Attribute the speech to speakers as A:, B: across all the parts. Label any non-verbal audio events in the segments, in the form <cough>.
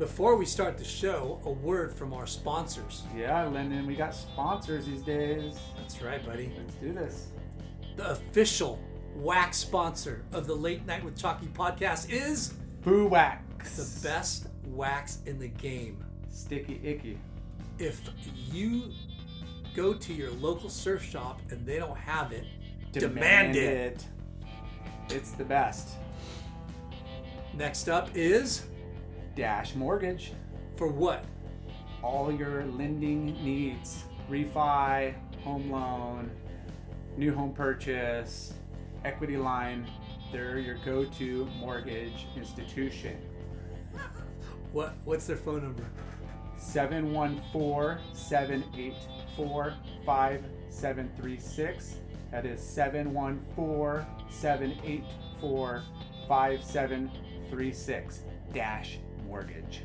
A: Before we start the show, a word from our sponsors.
B: Yeah, Lyndon, we got sponsors these days.
A: That's right, buddy.
B: Let's do this.
A: The official wax sponsor of the Late Night with Chalky podcast is
B: Boo Wax.
A: the best wax in the game.
B: Sticky icky.
A: If you go to your local surf shop and they don't have it, demand, it.
B: It's the best.
A: Next up is
B: Dash Mortgage.
A: for what?
B: all your lending needs refi, home loan, new home purchase, equity line. They're your go to mortgage institution.
A: What? What's their phone number?
B: 714 784 5736. That is 714 784 5736. Dash Mortgage.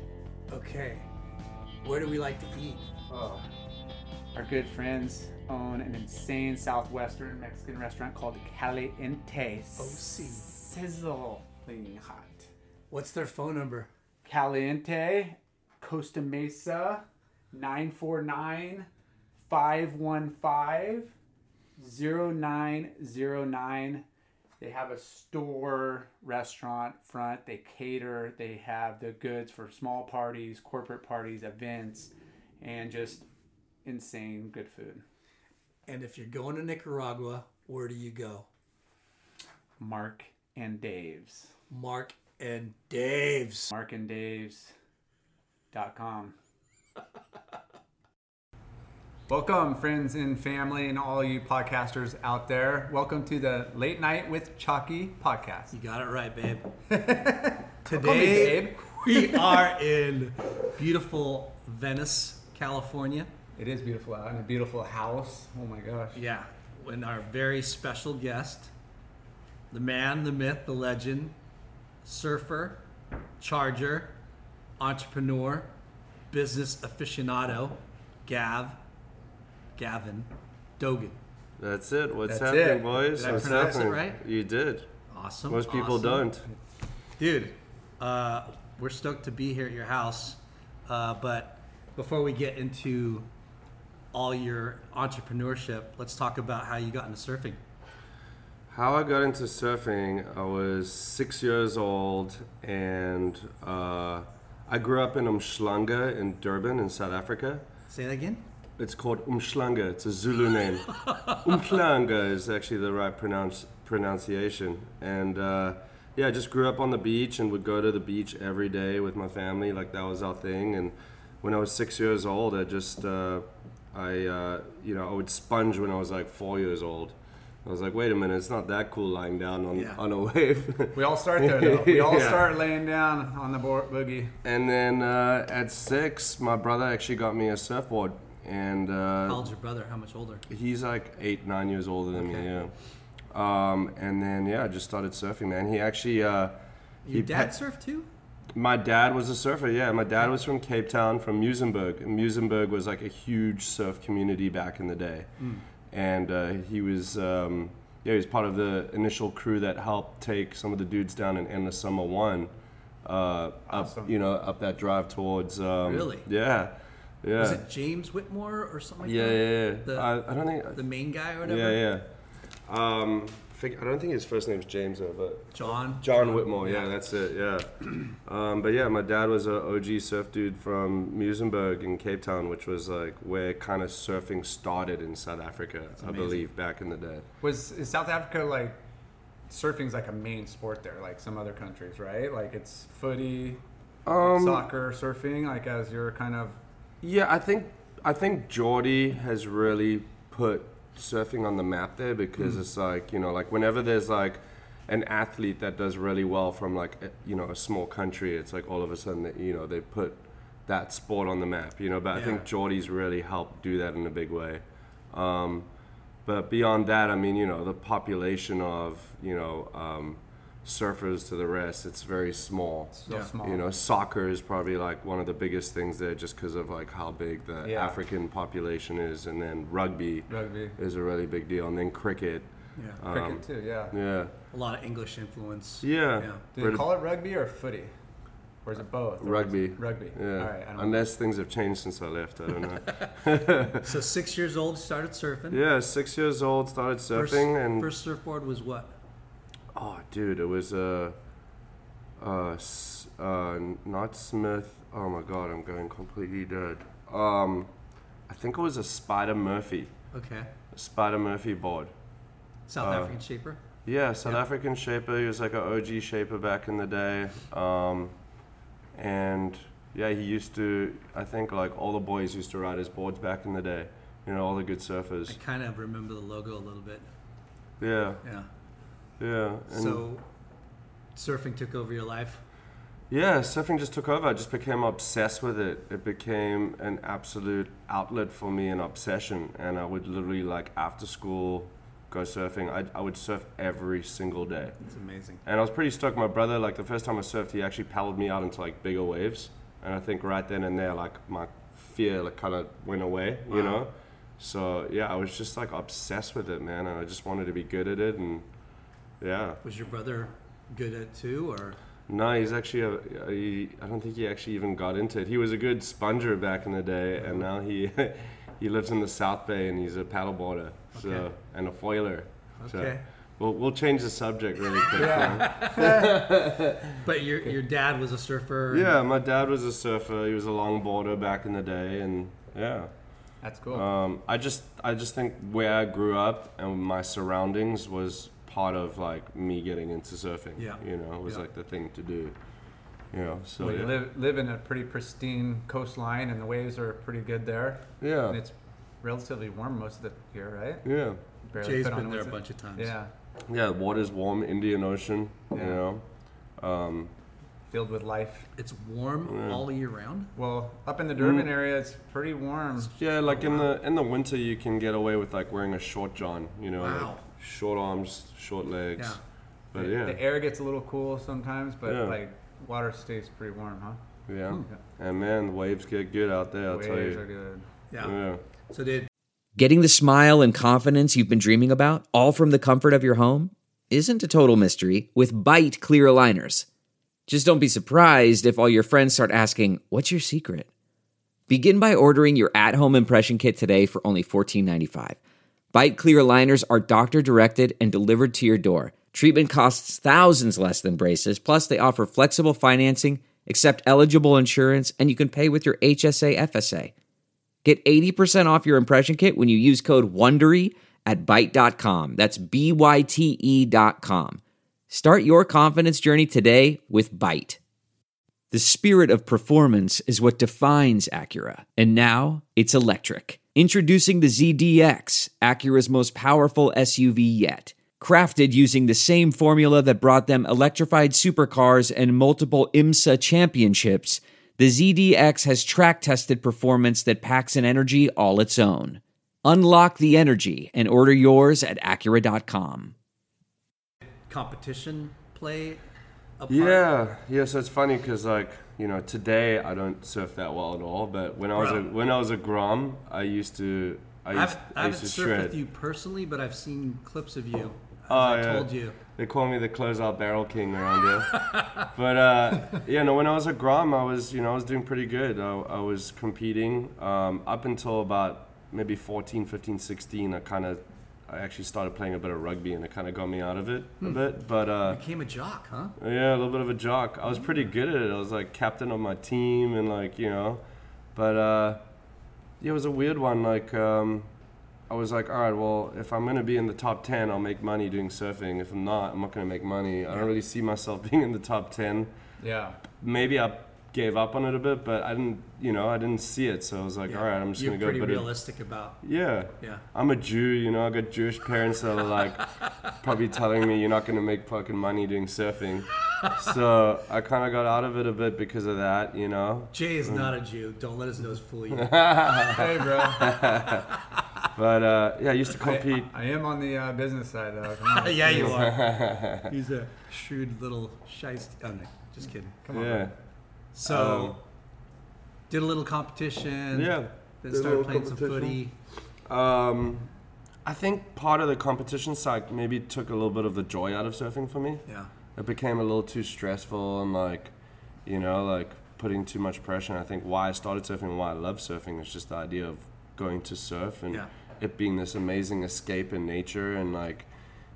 A: Okay. Where do we like to eat?
B: Oh. Our good friends own an insane southwestern Mexican restaurant called Caliente.
A: OC.
B: Oh, Sizzling hot.
A: What's their phone number?
B: Caliente, Costa Mesa, 949 515 0909. They have a store, restaurant front. They cater. They have the goods for small parties, corporate parties, events, and just insane good food.
A: And if you're going to Nicaragua, where do you go?
B: Mark and Dave's.
A: Mark and Dave's.
B: markanddaves.com. <laughs> Welcome, friends and family, and all you podcasters out there. Welcome to the Late Night with Chalky podcast.
A: You got it right, babe. <laughs>
B: Today, Dave.
A: we are in beautiful Venice, California.
B: It is beautiful out in a beautiful house. Oh my gosh.
A: Yeah, when our very special guest, the man, the myth, the legend, surfer, charger, entrepreneur, business aficionado, Gav, Gavin Dogan.
C: That's it. What's
B: That's
C: happening,
B: it.
C: boys?
A: Did I
C: What's
A: pronounce it
C: happening?
A: right?
C: You did.
A: Awesome.
C: Most people
A: awesome.
C: don't.
A: Dude, uh, we're stoked to be here at your house. Uh, but before we get into all your entrepreneurship, let's talk about how you got into surfing.
C: How I got into surfing, I was six years old, and uh, I grew up in Umhlanga in Durban, in South Africa.
A: Say that again?
C: It's called Umhlanga. It's a Zulu name. <laughs> Umhlanga is actually the right pronounce, pronunciation. And uh, yeah, I just grew up on the beach and would go to the beach every day with my family. Like that was our thing. And when I was six years old, I just, uh, I, uh, you know, I would sponge when I was like four years old. I was like, wait a minute, it's not that cool lying down on,
A: Yeah.
C: on a wave.
B: We all start there though. We all <laughs>
C: Yeah.
B: start laying down on the bo- boogie.
C: and then uh, at six, my brother actually got me a surfboard. And uh,
A: How old's your brother? How much older?
C: He's like eight, nine years older than
A: Okay.
C: me, yeah. Um, and then yeah, I just started surfing, man. He actually, uh,
A: Your
C: he
A: dad
C: pa-
A: surf too?
C: my dad was a surfer. Yeah, my dad was from Cape Town, from Muizenberg. And Muizenberg was like a huge surf community back in the day, and uh, he was. Um, yeah, he was part of the initial crew that helped take some of the dudes down in Endless Summer One, uh,
B: Awesome.
C: up you know up that drive towards. Um,
A: Really?
C: Yeah, yeah.
A: Was it James Whitmore or something like
C: yeah,
A: that?
C: yeah, yeah.
A: The-
C: I, I don't think
A: The main guy or whatever?
C: Yeah, yeah. Um, I, don't think his first name's James though, but
A: John?
C: John Whitmore. Yeah, that's it. Yeah. um, but yeah, my dad was a OG surf dude from Muizenberg in Cape Town, which was like where kind of surfing started in South Africa, I believe, back in the day.
B: Was is South Africa like surfing's like a main sport there, like some other countries, right? Like it's footy,
C: Um,
B: soccer, surfing, like as your kind of
C: Yeah, I think I think Jordy has really put surfing on the map there because it's like you know like whenever there's like an athlete that does really well from like a, you know a small country, it's like all of a sudden that, you know they put that sport on the map. You know, but I think
A: Yeah.
C: Jordy's really helped do that in a big way. Um, but beyond that, I mean, you know, the population of you know um, surfers to the rest, it's very small.
B: So
A: Yeah.
B: small.
C: You know, soccer is probably like one of the biggest things there, just because of like how big the
B: Yeah.
C: African population is, and then rugby
B: rugby,
C: is a really big deal, and then cricket.
A: Yeah.
B: cricket
C: Um,
B: too. Yeah.
C: Yeah,
A: A lot of English influence.
C: yeah,
A: Yeah.
B: Do they
C: Brit-
B: call it rugby or footy? Or is it both?
C: Rugby.
B: it Rugby.
C: yeah.
B: All right. I don't
C: Unless things have changed since I left, I don't know. <laughs>
A: So six years old, started surfing.
C: yeah, six years old, started surfing,
A: first,
C: and
A: first surfboard was what?
C: Oh, dude, it was a, uh, uh, uh, not Smith. Oh my God, I'm going completely dead. Um, I think it was a Spider Murphy,
A: Okay.
C: a Spider Murphy board.
A: South
C: Uh,
A: African shaper.
C: Yeah, South
A: Yeah.
C: African shaper. He was like an OG shaper back in the day. Um, and yeah, he used to, I think like all the boys used to ride his boards back in the day. You know, all the good surfers.
A: I kind of remember the logo a little bit.
C: Yeah,
A: Yeah.
C: Yeah. And
A: So surfing took over your life.
C: yeah, surfing just took over. I just became obsessed with it. It became an absolute outlet for me, an obsession. And I would literally like after school go surfing. I, I would surf every single day.
A: It's amazing.
C: And I was pretty stoked. My brother, like the first time I surfed, he actually paddled me out into like bigger waves. And I think right then and there, like my fear like kind of went away, you know. So yeah, I was just like obsessed with it, man. And I just wanted to be good at it. And yeah,
A: Was your brother good at too, or
C: no, he's actually a, he, I don't think he actually even got into it. He was a good sponger back in the day, and now he <laughs> he lives in the South Bay and he's a paddleboarder, so
A: Okay.
C: and a foiler. So
A: okay?
C: we'll we'll change the subject really quick.
B: Yeah. <laughs>
A: But your your dad was a surfer.
C: Yeah, my dad was a surfer. He was a longboarder back in the day, and yeah.
B: That's cool.
C: Um, I just, I just think where I grew up and my surroundings was part of like me getting into surfing.
A: Yeah.
C: You know, it was
A: Yeah.
C: like the thing to do. You know, so
B: well,
C: yeah.
B: you live live in a pretty pristine coastline, and the waves are pretty good there.
C: Yeah.
B: And it's relatively warm most of the year, right?
C: yeah,
B: Barely
A: Jay's
B: put on
A: been there a bunch of times.
B: Yeah,
C: yeah. The water's warm, Indian Ocean. You know, um,
B: filled with life.
A: It's warm
C: Yeah.
A: all year round.
B: Well, up in the Durban
C: Mm.
B: area, it's pretty warm.
C: yeah. Like in
A: wow.
C: the in the winter, you can get away with like wearing a short john. You know,
A: Wow.
C: like short arms, short legs.
A: Yeah.
C: But
B: the,
C: yeah,
B: the air gets a little cool sometimes, but
C: Yeah.
B: like water stays pretty warm, huh?
C: yeah. Hmm. And man, the waves get good out there. I'll
B: Waves
C: tell you.
B: are good.
A: Yeah.
C: Yeah.
A: So did
D: Getting the smile and confidence you've been dreaming about, all from the comfort of your home, isn't a total mystery with Byte Clear Aligners. Just don't be surprised if all your friends start asking, What's your secret? Begin by ordering your at home impression kit today for only $14.95. Byte Clear liners are doctor directed and delivered to your door. Treatment costs thousands less than braces, plus, they offer flexible financing, accept eligible insurance, and you can pay with your HSA FSA. Get 80% off your impression kit when you use code WONDERY at Byte.com. That's B-Y-T-E dot com. Start your confidence journey today with Byte. The spirit of performance is what defines Acura. And now it's electric. Introducing the ZDX, Acura's most powerful SUV yet. Crafted using the same formula that brought them electrified supercars and multiple IMSA championships, the ZDX has track tested performance that packs an energy all its own. Unlock the energy and order yours at Acura.com.
A: competition play a part?
C: Yeah, yeah. So it's funny because like you know today I don't surf that well at all, but when I was a, when I was a grom, I used to I used,
A: I've, I
C: I used
A: haven't
C: to
A: surfed
C: shred.
A: with you personally, but I've seen clips of you. As
C: Oh,
A: I
C: yeah.
A: told you.
C: They call me the closeout barrel king around here. <laughs> but uh, yeah, no. When I was a grom, I was you know I was doing pretty good. I, I was competing um, up until about maybe 14, 15, 16. I kind of I actually started playing a bit of rugby, and it kind of got me out of it
A: Hmm.
C: a bit. But uh,
A: Became a jock, huh?
C: Yeah, a little bit of a jock. I was pretty good at it. I was like captain of my team and like, you know, but uh, yeah, it was a weird one. Like, um, I was like, all right, well, if I'm gonna be in the top ten, I'll make money doing surfing. If I'm not, I'm not gonna make money. I don't really see myself <laughs> being in the top ten.
B: Yeah.
C: Maybe I gave up on it a bit, but I didn't, you know, I didn't see it, so I was like,
A: Yeah.
C: all right, I'm just
A: You're
C: gonna go.
A: pretty
C: But it-
A: realistic about.
C: yeah,
A: Yeah.
C: I'm a Jew, you know. I got Jewish parents that are like <laughs> probably telling me you're not gonna make fucking money doing surfing. So I kind of got out of it a bit because of that, you know.
A: Jay is not a Jew. Don't let his nose fool you. <laughs>
B: Hey, bro. <laughs>
C: But uh, yeah, I used to compete.
B: I, I am on the uh, business side, though. Come
A: yeah, you are. He's a shrewd little shiest. Oh no, just kidding.
B: Come on.
C: yeah,
A: So,
C: Um,
A: did a little competition.
C: yeah.
A: Then started playing some footy.
C: Um, I think part of the competition side maybe took a little bit of the joy out of surfing for me.
A: Yeah.
C: It became a little too stressful and like, you know, like putting too much pressure. And I think why I started surfing and why I love surfing is just the idea of going to surf and
A: Yeah.
C: it being this amazing escape in nature and like,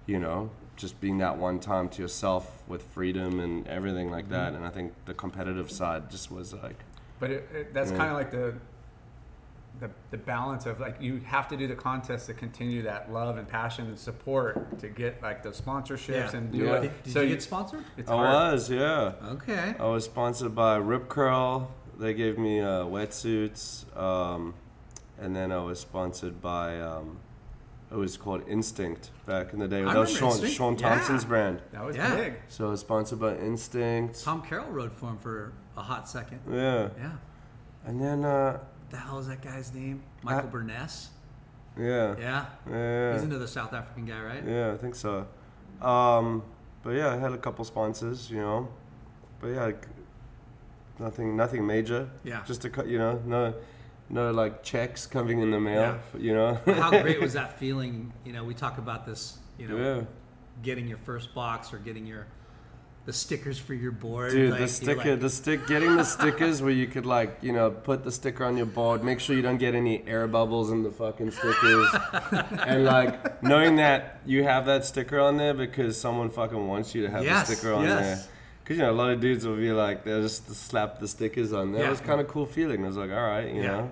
C: you know, just being that one time to yourself with freedom and everything like that. And I think the competitive side just was like,
B: But it, it, that's
C: Yeah.
B: kind of like the, the the balance of like you have to do the contest to continue that love and passion and support to get like those sponsorships
A: Yeah.
B: and do
C: Yeah.
B: it.
A: Did, did
B: so
A: you get sponsored?
B: it's
C: I
B: hard.
C: was, yeah.
A: Okay.
C: I was sponsored by Rip Curl. They gave me uh, wetsuits, um, and then I was sponsored by. Um, it was called Instinct back in the day.
A: I
C: that was
A: remember
C: Shaun,
A: Instinct.
C: Shaun
A: Yeah.
C: Tomson's brand.
B: That was
A: Yeah.
B: big.
C: So I was sponsored by Instinct.
A: Tom Carroll rode for him for a hot second.
C: Yeah,
A: Yeah.
C: and then uh,
A: The hell is that guy's name? Michael
C: Uh,
A: Burness.
C: yeah,
A: Yeah.
C: yeah,
A: He's another South African guy, right?
C: yeah, I think so. Um, but yeah, I had a couple sponsors, you know. But yeah, like, nothing, nothing major.
A: Yeah.
C: Just a, cou- you know, no, no like checks coming in the mail.
A: Yeah.
C: You know.
A: How great was <laughs> that feeling? You know, we talk about this. You know,
C: Yeah.
A: getting your first box or getting your the stickers for your board.
C: Dude,
A: like,
C: the sticker,
A: like,
C: the stick, getting the stickers where you could like, you know, put the sticker on your board, make sure you don't get any air bubbles in the fucking stickers, <laughs> and like knowing that you have that sticker on there because someone fucking wants you to have
A: Yes,
C: the sticker on
A: yes.
C: there. Because you know, a lot of dudes will be like, they'll just slap the stickers on there.
A: Yeah.
C: It was kind of cool feeling. I was like, all right, you
A: Yeah.
C: know,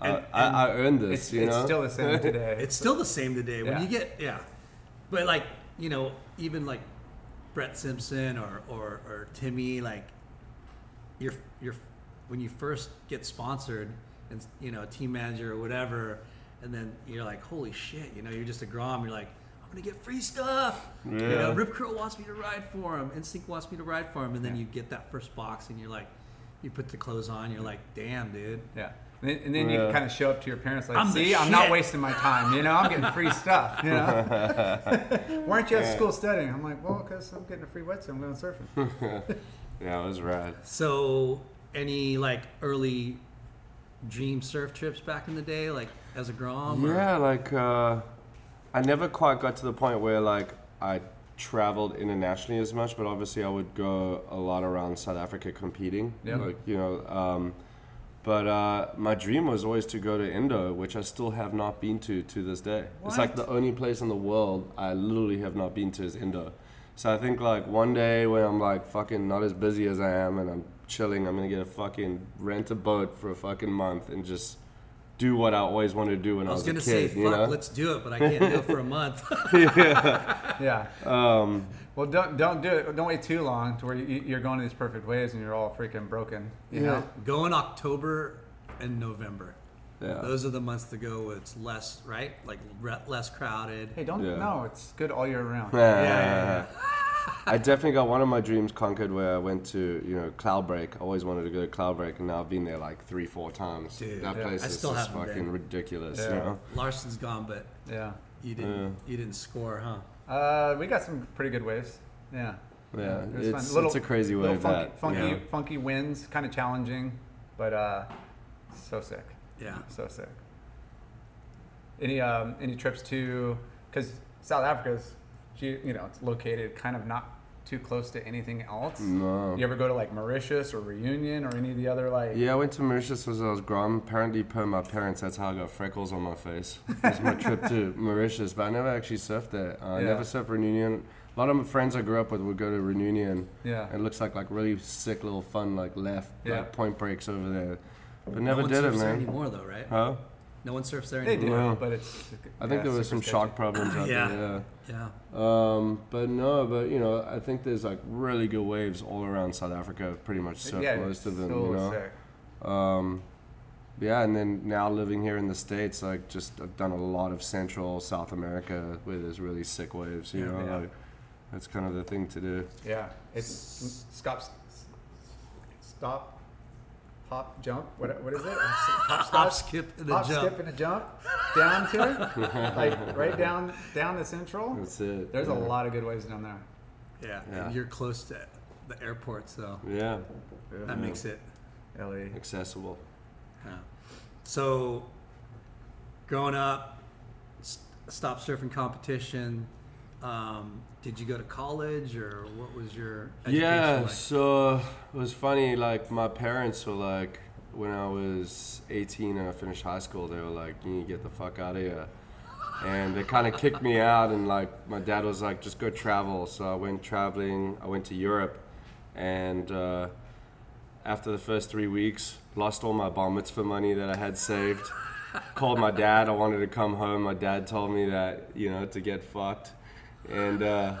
A: And- uh,
C: I, I, I earned this.
B: It's,
C: you
B: it's
C: know,
B: still the same today.
A: It's still the same today. When
B: Yeah.
A: you get yeah, but like you know, even like Brett Simpson or or, or Timmy, like you're you're when you first get sponsored and you know team manager or whatever, and then you're like, holy shit, you know, you're just a grom. You're like. I'm gonna get free stuff. You know,
C: Yeah.
A: Rip Curl wants me to ride for him. Instinct wants me to ride for him, and then you get that first box, and you're like, you put the clothes on. You're like, damn, dude.
B: Yeah. And then, and then you
C: Yeah.
B: kind of show up to your parents like,
A: I'm
B: see, I'm not wasting my time. You know, I'm getting free stuff. You know, <laughs> why aren't you at school studying? I'm like, well, because I'm getting a free wetsuit. I'm going surfing. <laughs>
C: yeah, it was rad.
A: So, any like early dream surf trips back in the day, like as a grom? or-
C: Yeah, like uh, I never quite got to the point where like I traveled internationally as much, but obviously I would go a lot around South Africa competing.
B: Yeah.
C: Like you know, um, but uh, my dream was always to go to Indo, which I still have not been to to this day. It's like the only place in the world I literally have not been to is Indo. So I think like one day when I'm like fucking not as busy as I am and I'm chilling, I'm gonna get a fucking rent a boat for a fucking month and just do what I always wanted to do when
A: I was,
C: I
A: was
C: was,
A: gonna
C: a
A: say,
C: kid.
A: fuck,
C: you know?
A: let's do it, but I can't do it for a month. <laughs> <laughs>
B: Yeah.
C: Um,
B: Well, don't don't do it. Don't wait too long to where you, you're going to these perfect waves and you're all freaking broken. You know.
A: go in October and November.
C: yeah.
A: Those are the months to go. Where it's less, right? Like re- less crowded.
B: Hey, don't.
C: Yeah.
B: No, it's good all year round.
A: Yeah, yeah, yeah.
C: I definitely got one of my dreams conquered where I went to, you know, Cloudbreak. I always wanted to go to Cloudbreak, and now I've been there like three, four times.
A: Dude,
C: that
B: yeah.
C: place
A: I
C: is
A: still
C: just fucking
A: been.
C: ridiculous.
B: Yeah.
C: You know?
A: Larson's gone, but
B: Yeah.
A: you didn't. You didn't score, huh?
B: Uh, we got some pretty good waves. Yeah.
C: Yeah,
B: It was
C: it's,
B: fun.
C: it's a crazy
B: little
C: wave.
B: funky,
C: that
B: funky,
C: you know?
B: funky winds, kind of challenging, but uh, so sick,
A: Yeah.
B: so sick. Any um, any trips to? Because South Africa's, you know, it's located kind of not too close to anything else.
C: No.
B: You ever go to like Mauritius or Reunion or any of the other like?
C: Yeah, I went to Mauritius as I was grown. Apparently, per my parents, that's how I got freckles on my face. That's my trip to <laughs> Mauritius, but I never actually surfed there. Uh, I never surfed Reunion. A lot of my friends I grew up with would go to Reunion.
B: Yeah.
C: It looks like like really sick little fun like left
B: Yeah.
C: like point breaks over there, but never
A: one
C: did it,
A: there
C: man.
A: anymore, though, right?
C: Huh?
A: No one surfs there
B: They
A: anymore.
B: do, but it's.
C: I think
B: yeah,
C: there was
B: super
C: some shock
B: sketchy.
C: problems out
A: Yeah.
C: there.
A: Yeah.
C: Yeah. Um, but no, but you know, I think there's like really good waves all around South Africa. Pretty much surfed
B: Yeah,
C: most of them.
B: so
C: you know.
B: sick.
C: Um, yeah, and then now living here in the states, like just I've done a lot of Central South America where there's really sick waves. You
A: Yeah.
C: know,
B: Yeah.
C: like that's kind of the thing to do.
B: Yeah, it's stop, stop, hop, jump. What what is it? <laughs> Hop,
A: Hop, skip, and a
B: hop,
A: jump.
B: skip, and a jump down to it, <laughs> like right down down the central.
C: That's it.
B: There's a lot of good ways down there.
A: Yeah.
C: Yeah.
A: And you're close to the airport, so
C: Yeah,
A: that makes it.
B: LA.
C: accessible.
A: Yeah. So, growing up, st- stop surfing competition. Um, did you go to college, or what was your education
C: Yeah,
A: like?
C: so it was funny. Like my parents were like, when I was 18 and I finished high school, they were like, "You need to get the fuck out of here," and they kind of kicked me out. And like my dad was like, "Just go travel." So I went traveling. I went to Europe, and uh, after the first three weeks, lost all my bar mitzvah money that I had saved. Called my dad. I wanted to come home. My dad told me that you know to get fucked, and. Uh,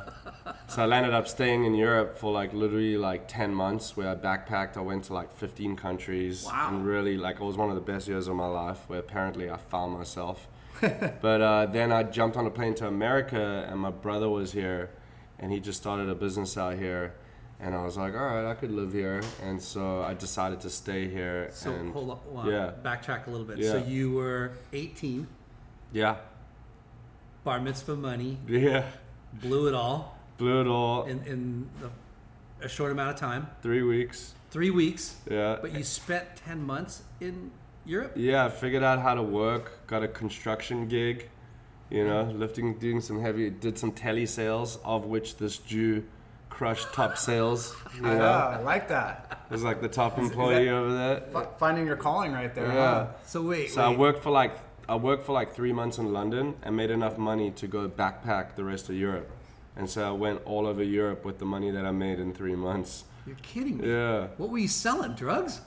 C: so I landed up staying in Europe for like literally like 10 months where I backpacked. I went to like 15 countries.
A: Wow.
C: And really, like, it was one of the best years of my life where apparently I found myself. <laughs> but uh, then I jumped on a plane to America and my brother was here and he just started a business out here. And I was like, all right, I could live here. And so I decided to stay here.
A: So
C: and
A: hold on, on,
C: Yeah.
A: backtrack a little bit.
C: Yeah.
A: So you were 18,
C: Yeah.
A: bar mitzvah money,
C: Yeah.
A: Blew it all
C: Blew it all.
A: in, in the, a short amount of time,
C: Three weeks.
A: three weeks.
C: Yeah.
A: But you spent 10 months in Europe.
C: Yeah, I figured out how to work. Got a construction gig, you know, lifting, doing some heavy. Did some telly sales, of which this Jew crushed top sales. <laughs> You know,
B: Yeah, I like that.
C: was like the top employee
B: that-
C: over there.
B: F- finding your calling right there.
C: Yeah.
B: Huh?
A: So wait,
C: So I worked for like I worked for like three months in London and made enough money to go backpack the rest of Europe. And so I went all over Europe with the money that I made in three months.
A: You're kidding me.
C: Yeah,
A: What were you selling? Drugs?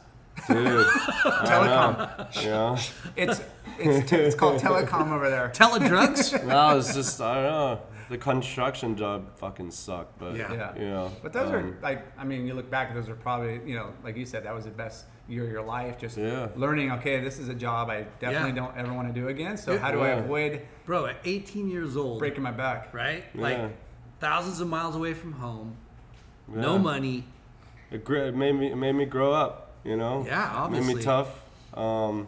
C: dude. <laughs>
B: Telecom.
C: yeah.
B: It's it's t- <laughs> it's called telecom over there.
A: Teledrugs? <laughs>
C: No, it's just I don't know. The construction job fucking sucked, but
A: Yeah.
B: Yeah.
C: you know.
B: But those are
C: um,
B: like, I mean, you look back, those are probably, you know, like you said, that was the best year of your life. Just
C: Yeah.
B: learning, okay, this is a job I definitely
A: Yeah.
B: don't ever want to do again. So
A: Yeah.
B: how do I avoid
A: Bro, at 18 years old,
B: breaking my back?
A: right?
C: Yeah.
A: Like thousands of miles away from home, no money.
C: It, gr- it made me it made me grow up, you know.
A: Yeah,
C: It Made me tough. Um,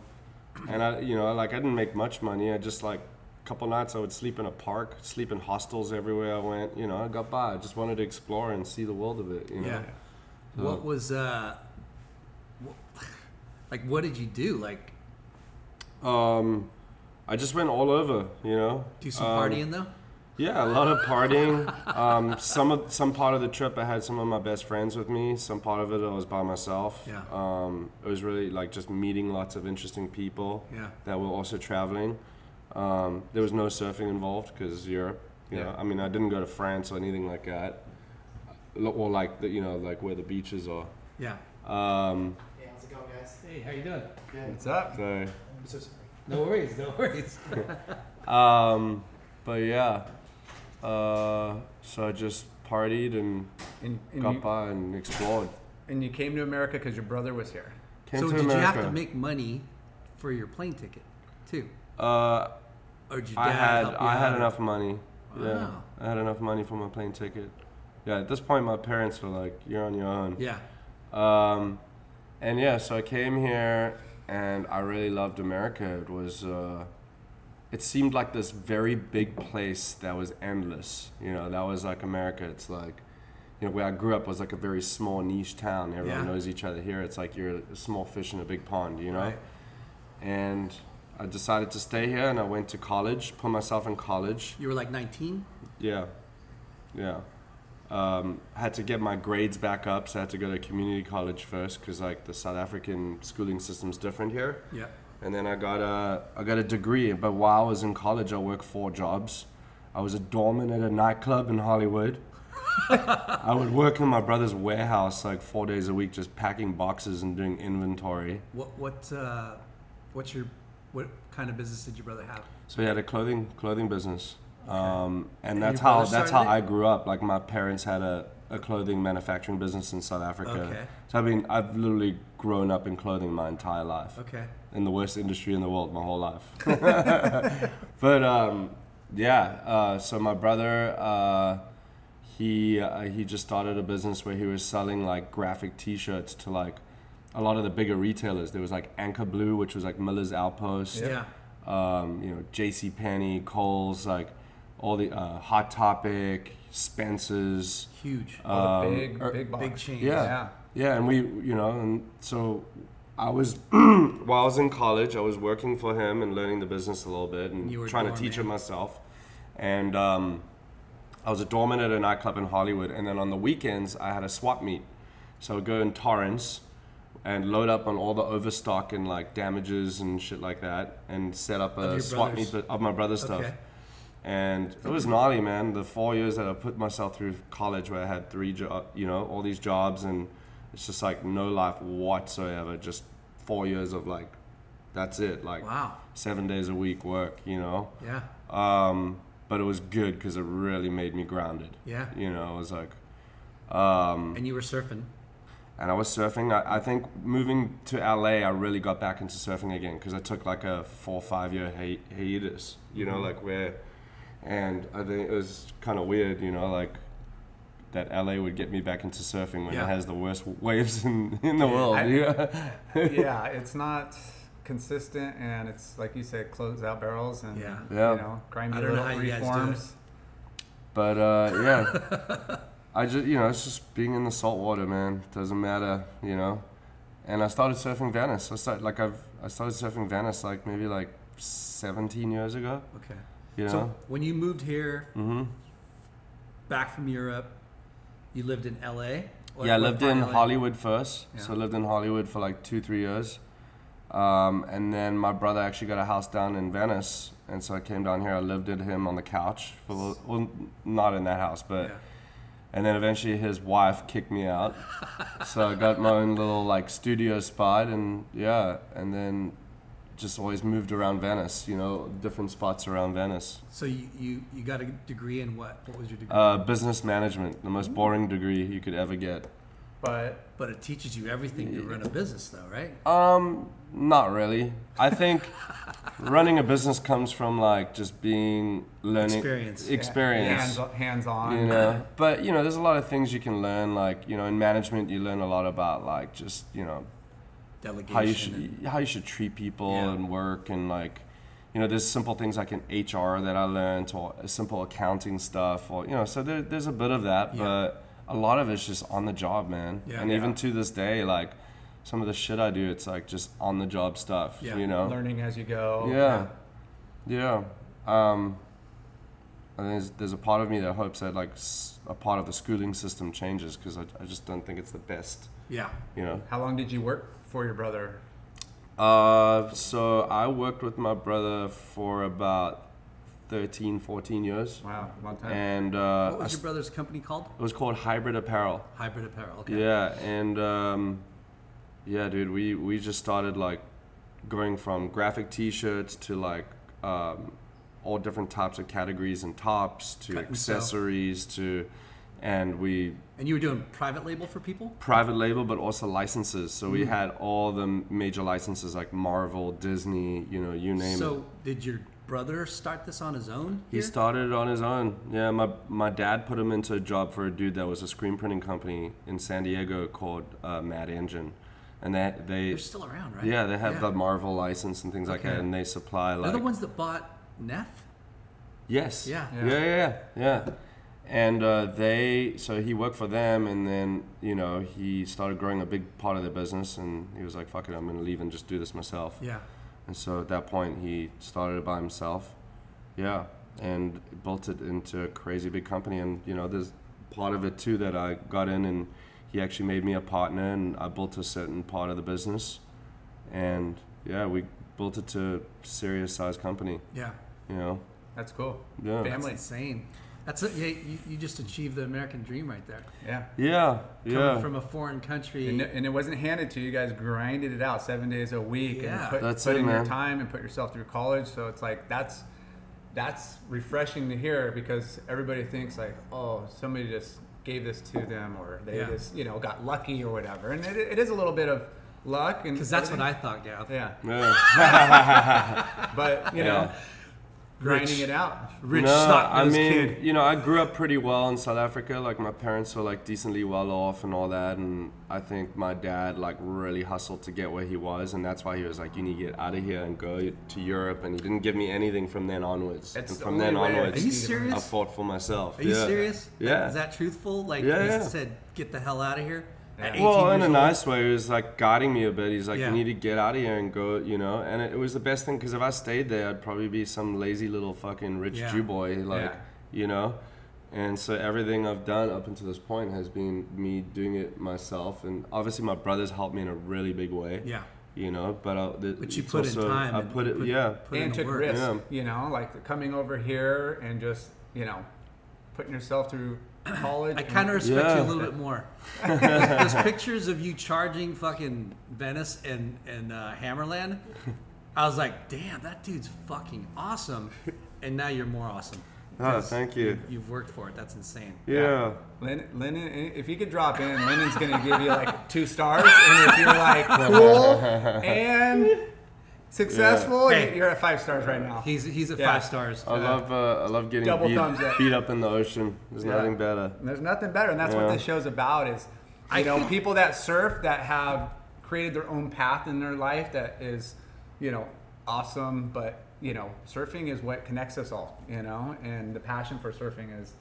C: and I, you know, like I didn't make much money. I just like a couple nights I would sleep in a park, sleep in hostels everywhere I went. You know, I got by. I just wanted to explore and see the world of it. You know.
A: Yeah. What was uh wh- like what did you do? Like
C: Um, I just went all over. You know.
A: do some
C: Um,
A: partying though?
C: Yeah, a lot of partying. um, some of some part of the trip, I had some of my best friends with me. Some part of it, I was by myself.
A: Yeah.
C: Um, it was really like just meeting lots of interesting people.
A: Yeah.
C: That were also traveling. Um, there was no surfing involved because Europe. You know,
A: Yeah.
C: I mean, I didn't go to France or anything like that. Or like the, you know, like where the beaches are.
A: Yeah.
C: Um,
E: Hey, how's it going, guys?
A: Hey, how you doing?
E: Good.
B: What's up?
C: so,
E: I'm so sorry.
A: No worries, no worries. <laughs>
C: um, but yeah. Uh, so I just partied and
B: And, and,
C: got
B: you,
C: by and explored.
B: and you came to America because your brother was here.
C: Came
A: so
C: to
A: did you have to make money for your plane ticket too?
C: Uh,
A: Or did your dad
C: I had
A: help you
C: I had enough money. Yeah, I had enough money for my plane ticket. Yeah, at this point, my parents were like, "You're on your own."
A: Yeah.
C: Um, and yeah, so I came here, and I really loved America. It was, uh, it seemed like this very big place that was endless. You know, that was like America. It's like, you know, where I grew up was like a very small niche town. Everyone
A: Yeah.
C: knows each other here. It's like you're a small fish in a big pond. You know
A: Right.
C: and I decided to stay here and I went to college, put myself in college.
A: You were like 19?
C: Yeah. Yeah. Um, I had to get my grades back up, so I had to go to community college first because like the South African schooling system's different here.
A: Yeah.
C: And then I got a I got a degree, but while I was in college, I worked four jobs. I was a doorman at a nightclub in Hollywood. <laughs> I would work in my brother's warehouse like four days a week, just packing boxes and doing inventory.
A: What what uh, what's your What kind of business did your brother have?
C: So he had a clothing clothing business, um, and
A: And
C: that's how that's how
A: it?
C: I grew up. Like my parents had a, a clothing manufacturing business in South Africa.
A: Okay.
C: So I mean, I've literally grown up in clothing my entire life.
A: Okay.
C: in the worst industry in the world my whole life. <laughs> but um, yeah, uh, so my brother, uh, he uh, he just started a business where he was selling like graphic T-shirts to like a lot of the bigger retailers. There was like Anchor Blue, which was like Miller's Outpost.
A: Yeah.
C: Um, you know, J.C. Penney, Kohl's, like all the uh, Hot Topic, Spencer's.
A: Huge.
C: Um,
B: big,
C: er-
B: big,
A: big chains.
C: Yeah.
B: Yeah.
C: Yeah, and we, you know, and so I was <clears throat> while I was in college, I was working for him and learning the business a little bit and trying to teach it myself. And um, I was a doorman at a nightclub in Hollywood, and then on the weekends I had a swap meet. So I'd go in Torrance and load up on all the overstock and like damages and shit like that, and set up a swap
A: brother's-
C: meet of my brother's stuff. And it was gnarly, man. The four years that I put myself through college, where I had three, jo- you know, all these jobs, and it's just like no life whatsoever. Just four years of like, that's it. Like
A: Wow.
C: seven days a week work, you know.
A: Yeah.
C: Um, but it was good because it really made me grounded.
A: Yeah.
C: You know, it was like, um,
A: And you were surfing.
C: and I was surfing. I, I think moving to LA, I really got back into surfing again because I took like a four or five year hi- hiatus, you know, like where, and I think it was kind of weird, you know, like that LA would get me back into surfing when
A: Yeah.
C: it has the worst waves in, in the world.
B: I- <laughs>
C: yeah.
B: yeah, <laughs> it's not consistent, and it's like you said, close out barrels and
A: Yeah.
C: Yeah.
B: you know, grimy
A: I know
B: little
A: how you guys do
B: reforms.
C: But uh, yeah, <laughs> I just you know it's just being in the salt water, man. Doesn't matter, you know. And I started surfing Venice. I started like I've I started surfing Venice like maybe like 17 years ago.
A: Okay.
C: You know.
A: So when you moved here,
C: hmm
A: back from Europe, you lived in LA? Or
C: yeah, I lived in
A: LA?
C: Hollywood first. So I lived in Hollywood for like two, three years. Um, and then my brother actually got a house down in Venice. And so I came down here. I lived with him on the couch. For, a little- well, not in that house, but.
A: Yeah.
C: And then eventually his wife kicked me out. so I got my own little like studio spot. And yeah, and then just always moved around Venice, you know, different spots around Venice.
A: So you, you, you got a degree in what? What was your degree?
C: Uh, business management, the most boring degree you could ever get.
B: But
A: but it teaches you everything to run a business, though, right?
C: Um, not really. I think running a business comes from like just being learning
A: Experience.
C: experience.
B: hands hands on.
C: You know, but you know, there's a lot of things you can learn. Like you know, in management, you learn a lot about like just you know
A: Delegation.
C: how you
A: and-
C: should how you should treat people
A: Yeah.
C: and work and like you know there's simple things like in HR that I learned or simple accounting stuff or you know so there, there's a bit of that
A: Yeah.
C: but a lot of it's just on the job man
A: Yeah.
C: and even to this day like some of the shit I do it's like just on the job stuff
A: Yeah.
C: you know
B: learning as you go.
C: yeah yeah um and there's, there's a part of me that hopes that like a part of the schooling system changes because I, I just don't think it's the best
A: Yeah.
C: you know
B: How long did you work for your brother?
C: Uh, so I worked with my brother for about 13, 14 years.
B: Wow, long time.
C: And uh,
A: What was your brother's company called?
C: it was called Hybrid Apparel.
A: Hybrid Apparel. Okay.
C: Yeah, and um, yeah, dude, we, we just started like going from graphic t-shirts to like um, all different types of categories and tops to
A: Cut and
C: accessories to, and we
A: And you were doing private label for people?
C: private label but also licenses. So
A: Mm.
C: we had all the major licenses like Marvel, Disney, you know, you name it.
A: So did your brother start this on his own?
C: He started it on his own. Yeah, my my dad put him into a job for a dude that was a screen printing company in San Diego called uh, Mad Engine, and they they
A: They're still around, right?
C: yeah they have the Marvel license and things like that, and they supply
A: They're
C: like
A: the ones that bought Neff?
C: yes
A: Yeah.
C: yeah yeah yeah, yeah. And uh, they so he worked for them, and then you know he started growing a big part of their business, and he was like fuck it, I'm gonna leave and just do this myself.
A: Yeah.
C: And so at that point, he started it by himself. Yeah. And built it into a crazy big company. And, you know, there's part of it too that I got in and he actually made me a partner and I built a certain part of the business. And yeah, we built it to a serious size company,
A: Yeah.
C: you know.
B: That's cool.
C: Yeah.
A: That's
B: Family.
A: insane. That's it. Yeah, you, you just achieved the American dream right there.
B: Yeah.
C: Yeah,
A: Coming
C: yeah.
A: from a foreign country.
B: And, and it wasn't handed to you. You guys grinded it out seven days a week
A: Yeah.
B: and put,
C: That's
B: put
C: it,
B: in your time and put yourself through college. So it's like that's that's refreshing to hear because everybody thinks like, oh, somebody just gave this to them or they
A: Yeah.
B: just you know got lucky or whatever. And it, it is a little bit of luck and
A: Because that's what I thought, Gav.
B: yeah.
C: Yeah. <laughs> <laughs>
B: But you know,
C: Yeah.
B: Grinding
A: Rich.
B: it out.
A: Rich
C: no,
A: snot
C: I mean,
A: kid.
C: you know, I grew up pretty well in South Africa. Like my parents were like decently well off and all that, and I think my dad like really hustled to get where he was, and that's why he was like, "You need to get out of here and go to Europe." And he didn't give me anything from then onwards.
B: It's
C: and from
B: only
C: then onwards,
A: Are you serious?
C: I fought for myself.
A: Are you
C: yeah.
A: serious?
C: Yeah.
A: Is that truthful? Like
C: Yeah,
A: he
C: yeah.
A: said, get the hell out of here. At
B: Yeah.
C: Well, in a
A: old?
C: nice way, he was like guiding me a bit. He's like,
A: Yeah.
C: "You need to get out of here and go," you know. And it, it was the best thing because if I stayed there, I'd probably be some lazy little fucking rich
A: Yeah.
C: Jew boy, like,
B: Yeah.
C: you know. And so everything I've done up until this point has been me doing it myself, and obviously my brothers helped me in a really big way.
A: Yeah.
C: You know, but I, the,
A: But you
C: it's
A: put in time
C: I
A: and
C: put it,
A: put-
C: yeah.
A: Put
B: and took
A: work.
B: risk.
C: Yeah.
B: You know, like coming over here and just you know putting yourself through college.
A: I kind of respect you a little bit more. Those pictures of you charging fucking Venice and and uh, Hammerland, I was like, damn, that dude's fucking awesome. And now you're more awesome.
C: Oh, thank you.
A: You've worked for it. That's insane.
C: Yeah.
B: Lin- Lennon, if you could drop in, Lennon's gonna give you like two stars, and if you're like cool <laughs> and successful,
A: Yeah. Hey.
B: you're at five stars right now.
A: He's he's at
B: Yeah.
A: five stars.
C: I love uh, I love getting
B: Double
C: beat,
B: up.
C: beat up in the ocean. There's
B: Yeah.
C: nothing better.
B: And there's nothing better, and that's what
C: Yeah.
B: this show's about. Is you know people that surf that have created their own path in their life that is, you know, awesome. But you know, surfing is what connects us all. You know, and the passion for surfing is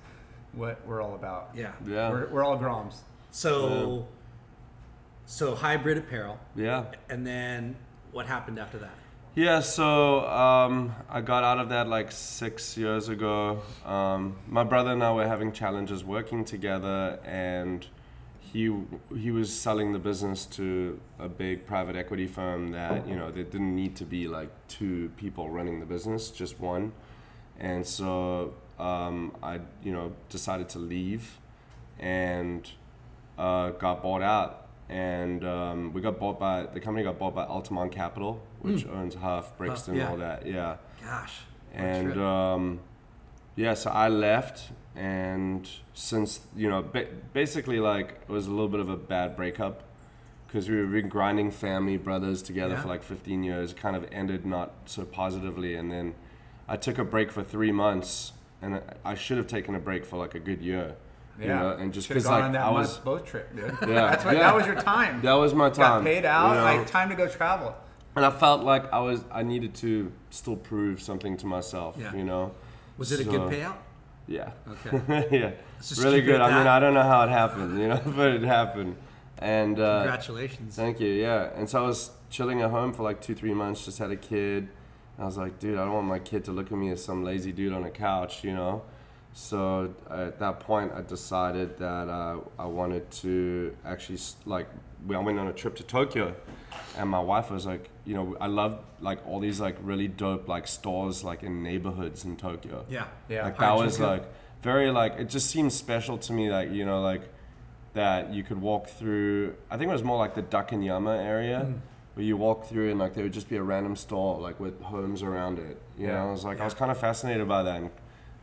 B: what we're all about.
A: Yeah.
C: Yeah.
B: We're, we're all Groms.
A: So, so hybrid apparel,
C: Yeah.
A: and then what happened after that?
C: Yeah, so um, I got out of that like six years ago. Um, my brother and I were having challenges working together, and he he was selling the business to a big private equity firm that you know there didn't need to be like two people running the business, just one. And so um, I you know decided to leave, and uh, got bought out. And um, we got bought by the company got bought by Altamont Capital, which owns HUF, Brixton,
A: yeah.
C: all that. Yeah.
A: Gosh.
C: And um, yeah, so I left, and since you know, ba- basically like it was a little bit of a bad breakup because we were been grinding family brothers together
A: Yeah.
C: for like 15 years. Kind of ended not so positively, and then I took a break for three months, and I- should have taken a break for like a good year.
B: Yeah,
C: You know, and just because like
B: on that
C: I was,
B: boat trip, dude.
C: Yeah,
B: That's what
C: yeah.
B: that was your time.
C: that was my time.
B: Got paid out,
C: you know?
B: like time to go travel.
C: And I felt like I was, I needed to still prove something to myself.
A: Yeah.
C: You know.
A: was it a good payout?
C: Yeah.
A: Okay. <laughs>
C: yeah. Really good. I mean. I don't know how it happened, you know, <laughs> but it happened. And uh,
A: Congratulations.
C: thank you. Yeah. And so I was chilling at home for like two, three months. Just had a kid. I was like, dude, I don't want my kid to look at me as some lazy dude on a couch, you know. So at that point, I decided that uh, I wanted to actually like. We I went on a trip to Tokyo, and my wife was like, you know, I love like all these like really dope like stores like in neighborhoods in Tokyo.
A: Yeah.
B: Yeah.
C: Like that was like very like it just seems special to me like you know like that you could walk through I think it was more like the Daikanyama area
A: Hmm.
C: where you walk through and like there would just be a random store like with homes around it. You know,
B: Yeah.
C: I was like I was kind of fascinated by that and,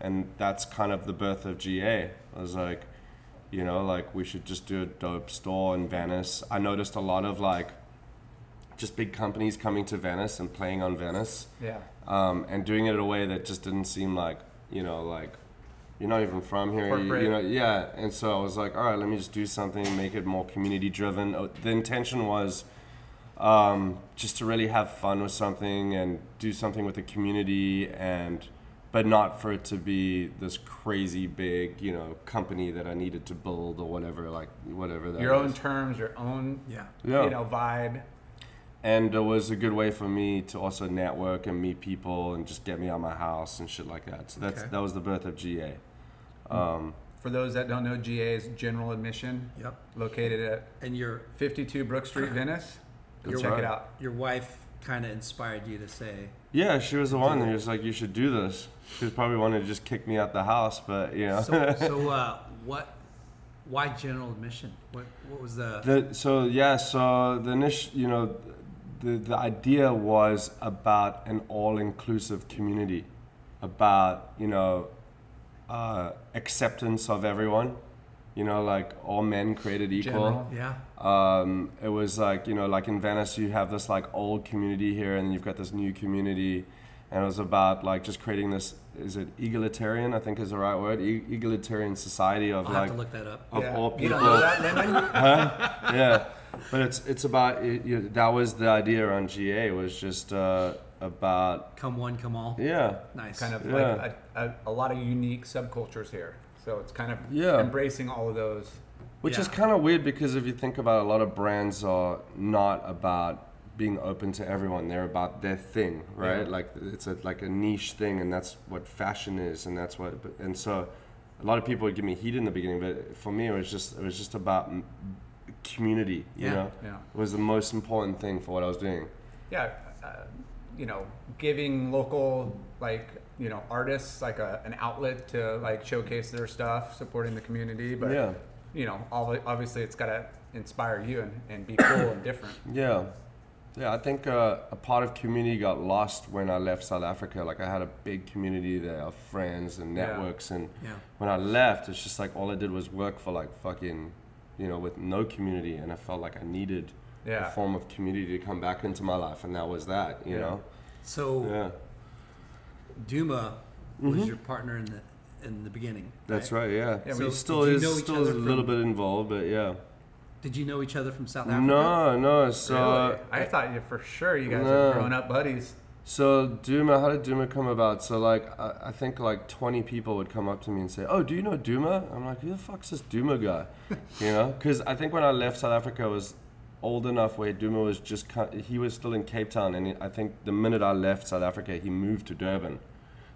C: and that's kind of the birth of GA. I was like, you know, like we should just do a dope store in Venice. I noticed a lot of like just big companies coming to Venice and playing on Venice
B: Yeah.
C: um, and doing it in a way that just didn't seem like you know like you're not even from here you, you know yeah and so i was like all right let me just do something make it more community driven Uh, the intention was um, just to really have fun with something and do something with the community and but not for it to be this crazy big you know company that i needed to build or whatever like whatever that
B: Your own terms, your own,
A: Yeah.
C: Yeah.
B: you know, vibe.
C: And it was a good way for me to also network and meet people and just get me out of my house and shit like that. So that's
A: Okay.
C: that was the birth of GA. Um,
B: For those that don't know, GA is General Admission,
A: Yep.
B: located at
A: And your
B: 52 Brook Street, Venice. Go check
C: right.
B: it out.
A: your wife kind of inspired you to say?
C: Yeah, she was the one who was like, "You should do this." She was probably wanted to just kick me out the house, but you know.
A: So, <laughs> so uh, what? Why general admission? What What was the?
C: The, so yeah, so the initial, you know, the the idea was about an all-inclusive community, about you know, uh, acceptance of everyone, you know, like all men created equal.
B: General.
A: yeah.
C: Um, it was like you know, like in Venice, you have this like old community here, and you've got this new community, and it was about like just creating this. Is it egalitarian? I think is the right word. E- egalitarian society of
A: I'll
C: like
A: have to look that up.
C: of
B: Yeah.
C: all
B: You
C: people.
B: don't know that, Lyndon? <laughs>
C: yeah, but it's it's about it, you that was the idea around GA was just uh, about
A: Come one, come all.
C: yeah
A: Nice.
B: kind of
C: Yeah.
B: like a, a, a lot of unique subcultures here. So it's kind of
C: Yeah.
B: embracing all of those.
C: which is kind of weird because if you think about it, a lot of brands are not about being open to everyone they're about their thing right
B: Yeah.
C: like it's a like a niche thing and that's what fashion is and that's what and so a lot of people would give me heat in the beginning but for me it was just it was just about community you
A: Yeah.
C: know
B: Yeah.
C: was the most important thing for what i was doing
B: Yeah, uh, you know, giving local like you know artists like a, an outlet to like showcase their stuff, supporting the community. But
C: Yeah.
B: you know, obviously it's got to inspire you and, and be cool and different.
C: Yeah. Yeah, I think uh, a part of community got lost when I left South Africa. Like, I had a big community there of friends and
B: Yeah.
C: networks. And
A: Yeah.
C: when I left, it's just like all I did was work for like fucking, you know, with no community. And I felt like I needed
B: Yeah.
C: a form of community to come back into my life. And that was that, you
B: Yeah.
C: know?
A: So
C: Yeah.
A: Duma was your partner in the in the beginning.
C: Mm-hmm. That's right, yeah.
B: Yeah,
A: So
B: we-
C: still
A: did
C: is, still is a little bit involved, but yeah.
A: Did you know each other from South Africa?
C: No, no. So.
B: Really? I thought you for sure you guys
C: No.
B: are grown up buddies.
C: So Duma, how did Duma come about? So like, I, I think like 20 people would come up to me and say, "Oh, do you know Duma?" I'm like, "Who the fuck's this Duma guy?" <laughs> you know, because I think when I left South Africa, I was old enough where Duma was just he was still in Cape Town, and I think the minute I left South Africa, he moved to Durban.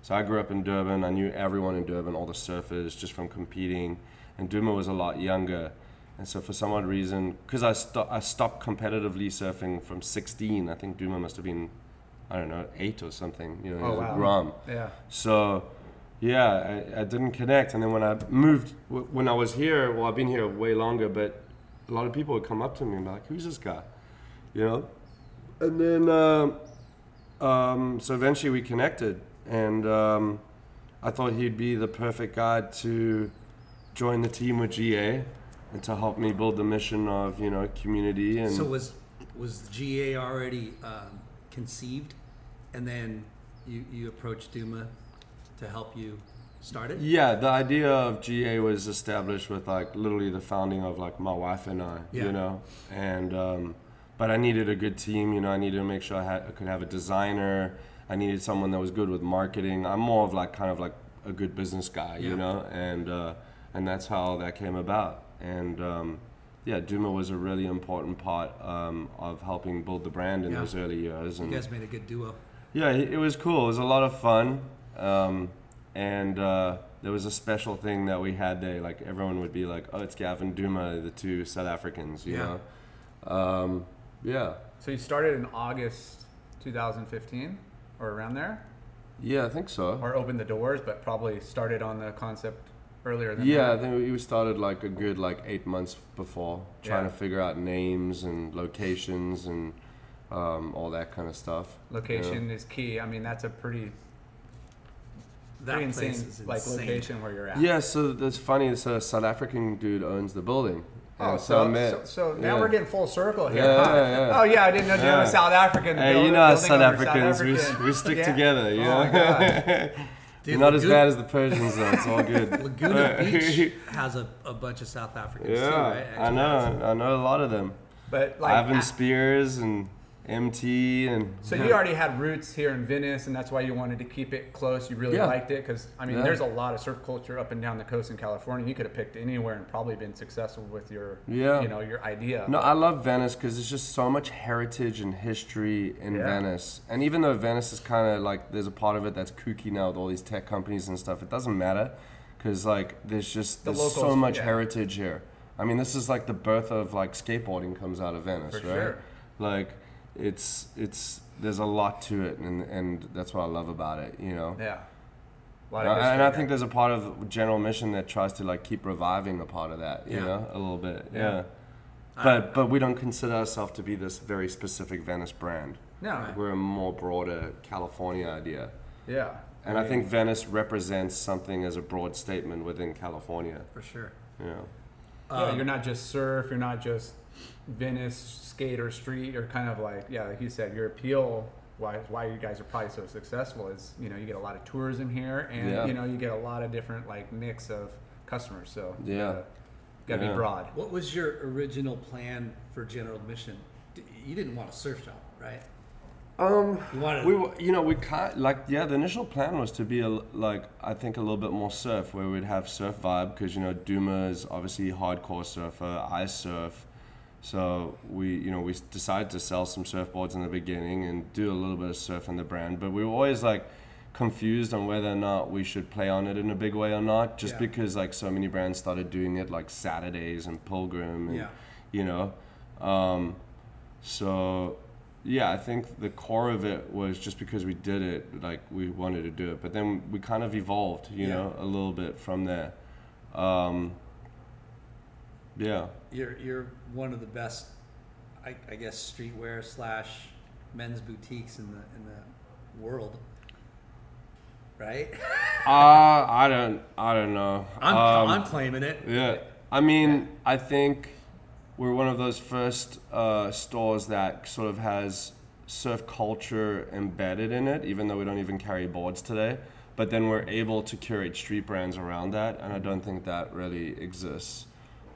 C: So I grew up in Durban. I knew everyone in Durban, all the surfers, just from competing. And Duma was a lot younger. And so for some odd reason, because I, sto- I stopped competitively surfing from 16, I think Duma must have been, I don't know, eight or something. You know, he
B: Oh,
C: was a
B: wow.
C: Grom.
B: Yeah.
C: So, yeah, I, I didn't connect. And then when I moved, w- when I was here, well, I've been here way longer, but a lot of people would come up to me and be like, who's this guy? You know? And then, um um, so eventually we connected. And um, I thought he'd be the perfect guy to join the team with GA and to help me build the mission of, you know, community. And
A: So was was GA already um, conceived, and then you you approached Duma to help you start it?
C: Yeah, the idea of GA was established with like literally the founding of like my wife and I,
A: Yeah.
C: you know, and um, but I needed a good team, you know, I needed to make sure I, had, I could have a designer. I needed someone that was good with marketing. I'm more of like kind of like a good business guy,
A: Yeah.
C: you know, and uh, and that's how that came about. And um, yeah, Duma was a really important part um, of helping build the brand in
A: Yeah.
C: those early years.
A: You guys made a good duo.
C: yeah, it it was cool. It was a lot of fun, um, and uh, there was a special thing that we had there. Like everyone would be like, "Oh, it's Gavin Duma, the two South Africans," you
A: Yeah.
C: know. Um, yeah,
B: So you started in August 2015 or around there,
C: yeah, I think so.
B: or opened the doors, but probably started on the concept earlier than
C: Yeah, I think we started like a good like eight months before, trying
B: Yeah.
C: to figure out names and locations and um, all that kind of stuff. you know.
B: Location is key. I mean, that's a pretty,
A: That
B: pretty
A: place
B: insane like location where you're at.
C: Yeah, so that's funny. So a South African dude owns the building.
B: Oh,
C: And
B: so,
C: met-
B: so, so now
C: yeah.
B: we're getting full circle here.
C: Yeah,
B: huh?
C: yeah, yeah.
B: Oh yeah, I didn't know you
C: Yeah.
B: were South African.
C: Hey,
B: build-
C: you know us
B: building
C: South
B: over
C: Africans, we,
B: African.
C: we stick
B: Yeah.
C: together, you
B: Oh
C: know?
B: my god. <laughs>
A: Dude,
C: Not as bad as the Persians, though. It's all good.
A: Laguna <laughs> Beach has a, a bunch of South Africans too,
C: yeah,
A: right?
C: I know. I know a lot of them.
B: But like,
C: Ivan Spears and MT and.
B: so you already had roots here in Venice, and that's why you wanted to keep it close. You really
C: Yeah.
B: liked it because I mean,
C: Yeah.
B: there's a lot of surf culture up and down the coast in California. You could have picked anywhere and probably been successful with your,
C: Yeah.
B: you know, your idea.
C: No, I love Venice because there's just so much heritage and history in
B: Yeah.
C: Venice. And even though Venice is kind of like, there's a part of it that's kooky now with all these tech companies and stuff, it doesn't matter because like there's just
B: The
C: there's so much
B: yeah.
C: heritage here. I mean, this is like the birth of like skateboarding comes out of Venice,
B: For
C: right?
B: sure.
C: Like it's it's there's a lot to it, and and that's what I love about it. You know.
B: Yeah.
C: And I, and I think there's a part of General Admission that tries to like keep reviving a part of that, you
A: Yeah.
C: know, a little bit,
B: Yeah.
C: yeah. But but we don't consider ourselves to be this very specific Venice brand.
B: no.
C: We're a more broader California idea,
B: Yeah.
C: and I
B: mean,
C: think Venice represents something as a broad statement within California.
A: for sure.
C: You know.
B: Yeah,
A: Um,
B: you're not just surf. You're not just Venice skater street. You're kind of like yeah, like you said, your appeal. Why, why you guys are probably so successful is you know you get a lot of tourism here and
C: Yeah.
B: you know you get a lot of different like mix of customers so
C: Yeah.
B: gotta, gotta
C: Yeah.
B: be broad
A: What was your original plan for General Admission? You didn't want a surf shop, right?
C: Um,
A: You wanted
C: we were- you know we kind like yeah the initial plan was to be a, like I think a little bit more surf where we'd have surf vibe because you know Duma is obviously hardcore surfer I surf so we you know we decided to sell some surfboards in the beginning and do a little bit of surf in the brand but we were always like confused on whether or not we should play on it in a big way or not just
A: Yeah.
C: because like so many brands started doing it like Saturdays and Pilgrim and
A: Yeah.
C: you know um, so yeah i think the core of it was just because we did it like we wanted to do it but then we kind of evolved you
A: Yeah.
C: know a little bit from there um, yeah
A: You're you're one of the best, I, I guess, streetwear slash men's boutiques in the in the world, right? <laughs>
C: uh, i don't i don't know
A: I'm
C: Um,
A: I'm claiming it.
C: Yeah, I mean, I think we're one of those first uh, stores that sort of has surf culture embedded in it, even though we don't even carry boards today. But then we're able to curate street brands around that, and I don't think that really exists.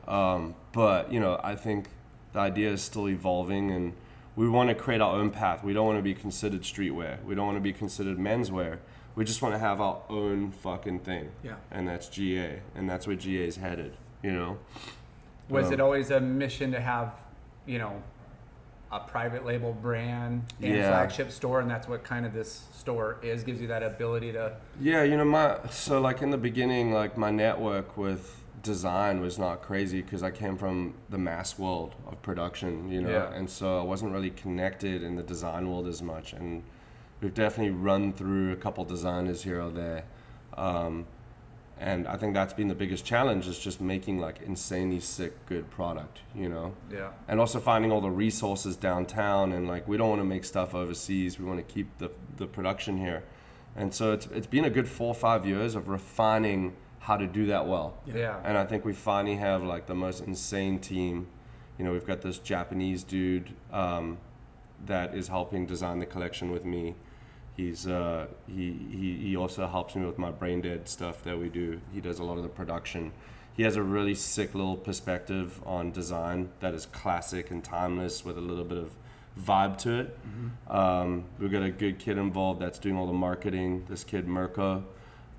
C: Um, but you know, I think the idea is still evolving, and we want to create our own path. We don't want to be considered streetwear. We don't want to be considered menswear. We just want to have our own fucking thing
A: Yeah.
C: and that's GA, and that's where GA is headed. You know,
B: was
C: Um,
B: it always a mission to have you know a private label brand and
C: Yeah.
B: flagship store and that's what kind of this store is gives you that ability to
C: yeah, you know, my so like in the beginning, like my network with design was not crazy because I came from the mass world of production, you know,
B: Yeah.
C: and so I wasn't really connected in the design world as much, and we've definitely run through a couple designers here or there. Um, and I think that's been the biggest challenge is just making like insanely sick good product, you know.
B: yeah
C: and also finding all the resources downtown and like we don't want to make stuff overseas we want to keep the, the production here and so it's, it's been a good four or five years of refining how to do that well.
B: Yeah,
C: and i think we finally have like the most insane team. You know we've got this japanese dude um, that is helping design the collection with me. He's uh, he, he he also helps me with my brain dead stuff that we do. He does a lot of the production. He has a really sick little perspective on design that is classic and timeless with a little bit of vibe to it. Um, we've got a good kid involved that's doing all the marketing. This kid mirko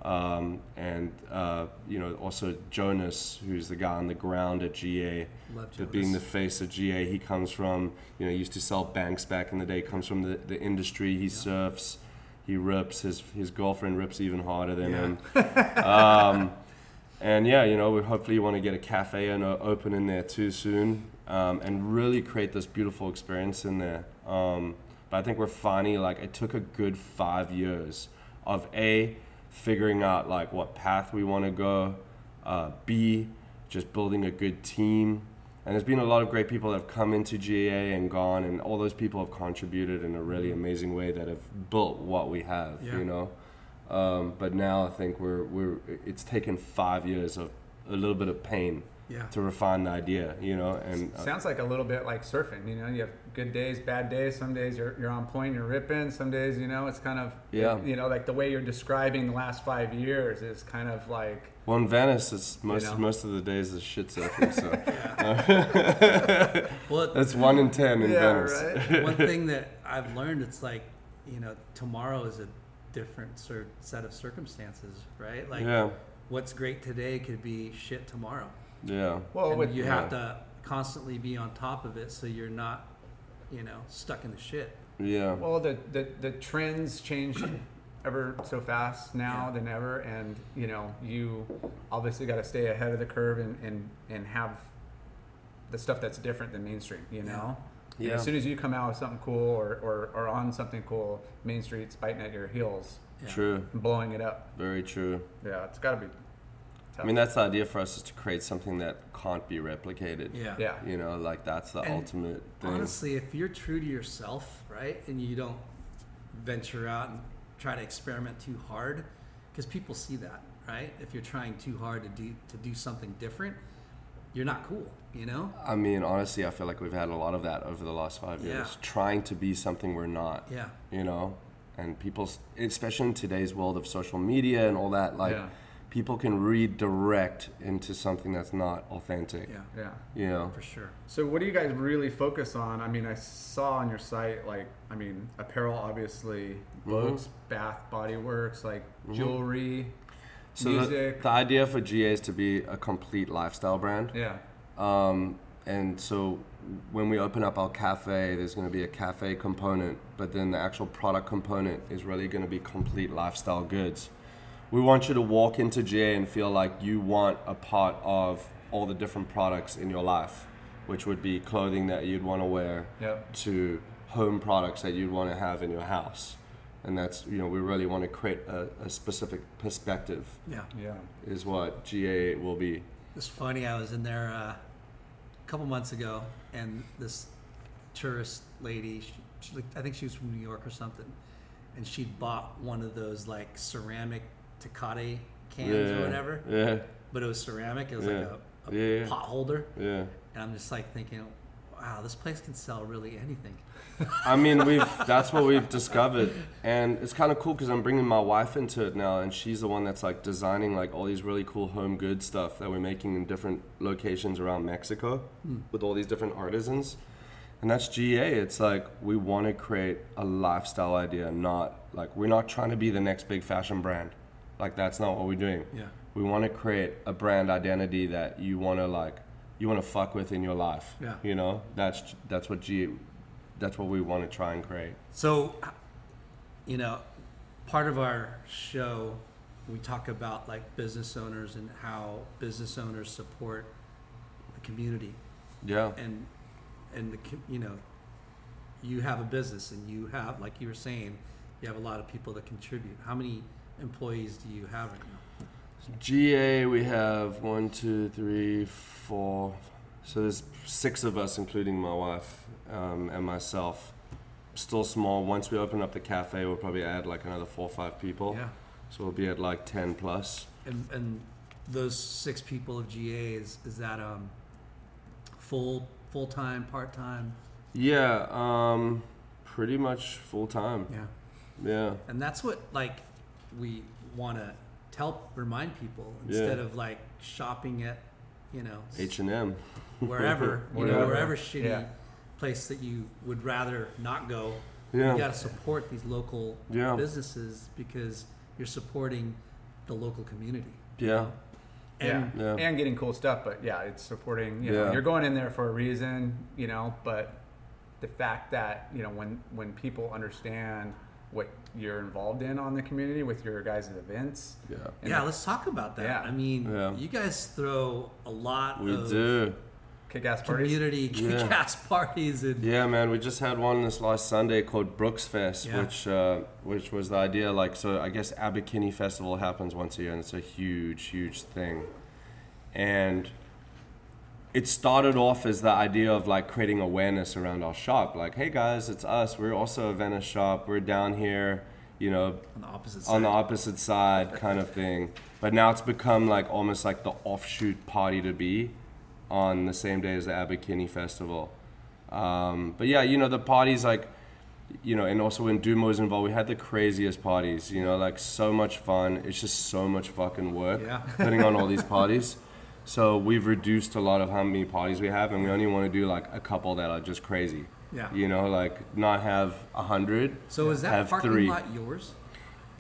C: um, and uh, you know also Jonas, who's the guy on the ground at GA,
A: Love
C: the, being the face of GA. He comes from you know used to sell banks back in the day. Comes from the, the industry. He surfs, he rips. His his girlfriend rips even harder than him. um, and yeah, you know, we hopefully want to get a cafe and open in there too soon, um, and really create this beautiful experience in there. Um, but I think we're finally like it took a good five years of a figuring out like what path we want to go, uh, b just building a good team. And there's been a lot of great people that have come into GA and gone, and all those people have contributed in a really amazing way that have built what we have.
A: Yeah.
C: You know. Um, but now I think we're we're it's taken five years of a little bit of pain
A: Yeah.
C: to refine the idea, you know, and uh,
B: Sounds like a little bit like surfing. You know, you have good days, bad days. Some days you're, you're on point, you're ripping. Some days, you know, it's kind of
C: Yeah.
B: You know, like the way you're describing the last five years is kind of like
C: well, in Venice, it's most
B: know?
C: most of the days is shit surfing, so <laughs>
A: Well, <laughs>
C: that's one in ten in
B: yeah,
C: Venice.
B: right. <laughs>
A: one thing that I've learned, it's like, you know, tomorrow is a different sort set of circumstances, right? Like,
C: Yeah,
A: what's great today could be shit tomorrow.
C: Yeah,
B: Well,
A: and
B: with,
A: you
C: yeah.
A: have to constantly be on top of it so you're not, you know, stuck in the shit.
C: yeah.
B: well, the, the the trends change ever so fast now
A: Yeah.
B: than ever, and you know, you obviously got to stay ahead of the curve and, and and have the stuff that's different than mainstream. You know, And
C: Yeah.
B: as soon as you come out with something cool or, or, or on something cool, Main Street's biting at your heels
A: Yeah.
C: True.
B: blowing it up.
C: Very true.
B: Yeah, it's got to be tough.
C: I mean, that's the idea for us is to create something that can't be replicated.
A: Yeah.
B: yeah.
C: You know, like that's the
A: And
C: ultimate thing.
A: Honestly, if you're true to yourself, right, and you don't venture out and try to experiment too hard, because people see that, right? If you're trying too hard to do to do something different, you're not cool, you know?
C: I mean, honestly, I feel like we've had a lot of that over the last five years,
A: Yeah.
C: trying to be something we're not.
A: Yeah.
C: You know, and people, especially in today's world of social media and all that, like
B: Yeah.
C: People can redirect into something that's not authentic.
A: Yeah,
B: Yeah.
C: You know.
A: for sure.
B: So what do you guys really focus on? I mean, I saw on your site like I mean, apparel obviously,
C: Mm-hmm.
B: bath, body works, like jewelry,
C: So the,
B: music.
C: the idea for GA is to be a complete lifestyle brand.
B: yeah.
C: Um, and so when we open up our cafe, there's going to be a cafe component, but then the actual product component is really going to be complete lifestyle goods. We want you to walk into GA and feel like you want a part of all the different products in your life, which would be clothing that you'd want to wear
B: Yep.
C: to home products that you'd want to have in your house. And that's, you know, we really want to create a, a specific perspective,
A: Yeah.
B: Yeah.
C: is what GA will be.
A: It's funny. I was in there uh, a couple months ago, and this tourist lady, she, she looked, I think she was from New York or something, and she'd bought one of those like ceramic Tecate cans or whatever,
C: Yeah.
A: but it was ceramic. It was
C: Yeah.
A: like a, a
C: Yeah, yeah.
A: pot holder,
C: Yeah.
A: and I'm just like thinking, wow, this place can sell really anything.
C: I mean, we've that's what we've discovered, and it's kind of cool because I'm bringing my wife into it now, and she's the one that's like designing like all these really cool home good stuff that we're making in different locations around Mexico hmm. with all these different artisans, and that's GA. It's like we want to create a lifestyle idea, not like we're not trying to be the next big fashion brand, like that's not what we're doing.
A: Yeah.
C: We want to create a brand identity that you want to like, you want to fuck with in your life.
A: Yeah.
C: You know, that's that's what GA that's what we want to try and create.
A: So, you know, part of our show, we talk about like business owners and how business owners support the community.
C: Yeah.
A: and and the you know you have a business and you have like you were saying you have a lot of people that contribute how many employees do you have right now
C: GA, we have one, two, three, four. So there's six of us, including my wife um, and myself. Still small. Once we open up the cafe, we'll probably add like another four or five people.
A: yeah
C: So we'll be at like 10 plus.
A: and and those six people of ga is is that um full full-time part-time
C: Yeah, um, pretty much full time.
A: yeah
C: Yeah.
A: and that's what like we want to tell remind people instead
C: Yeah.
A: of like shopping at you know
C: H and M.
A: wherever <laughs> you know
B: Wherever.
A: wherever shitty
B: Yeah.
A: place that you would rather not go
C: Yeah.
A: you got to support these local
C: Yeah.
A: businesses because you're supporting the local community
C: Yeah.
A: and
B: yeah.
C: Yeah.
B: and getting cool stuff. But yeah, it's supporting. You know,
C: Yeah.
B: you're going in there for a reason. You know, but the fact that you know when when people understand what you're involved in on the community with your guys' at events.
C: Yeah.
B: and
A: yeah let's talk about that
B: Yeah.
A: i mean
C: Yeah.
A: you guys throw a lot
C: We
A: of
C: do.
B: kick-ass parties.
A: community
C: Yeah.
A: gas <laughs> parties and
C: Yeah, man, we just had one this last Sunday called Brooks Fest,
A: Yeah.
C: which uh, which was the idea. Like, so I guess Abbot Kinney Festival happens once a year, and it's a huge, huge thing. And it started off as the idea of like creating awareness around our shop. Like, hey guys, it's us. We're also a Venice shop. We're down here, you know,
A: on the opposite side
C: on the opposite side kind of thing. But now it's become like almost like the offshoot party to be on the same day as the Abbot Kinney Festival. Um, but yeah, you know, the parties like, you know, and also when Duma was involved, we had the craziest parties, you know, like so much fun. It's just so much fucking work
A: Yeah.
C: putting on all these <laughs> parties. So we've reduced a lot of how many parties we have, and we only want to do like a couple that are just crazy.
A: Yeah.
C: You know, like not have a hundred.
A: so is that
C: have
A: parking
C: three.
A: lot yours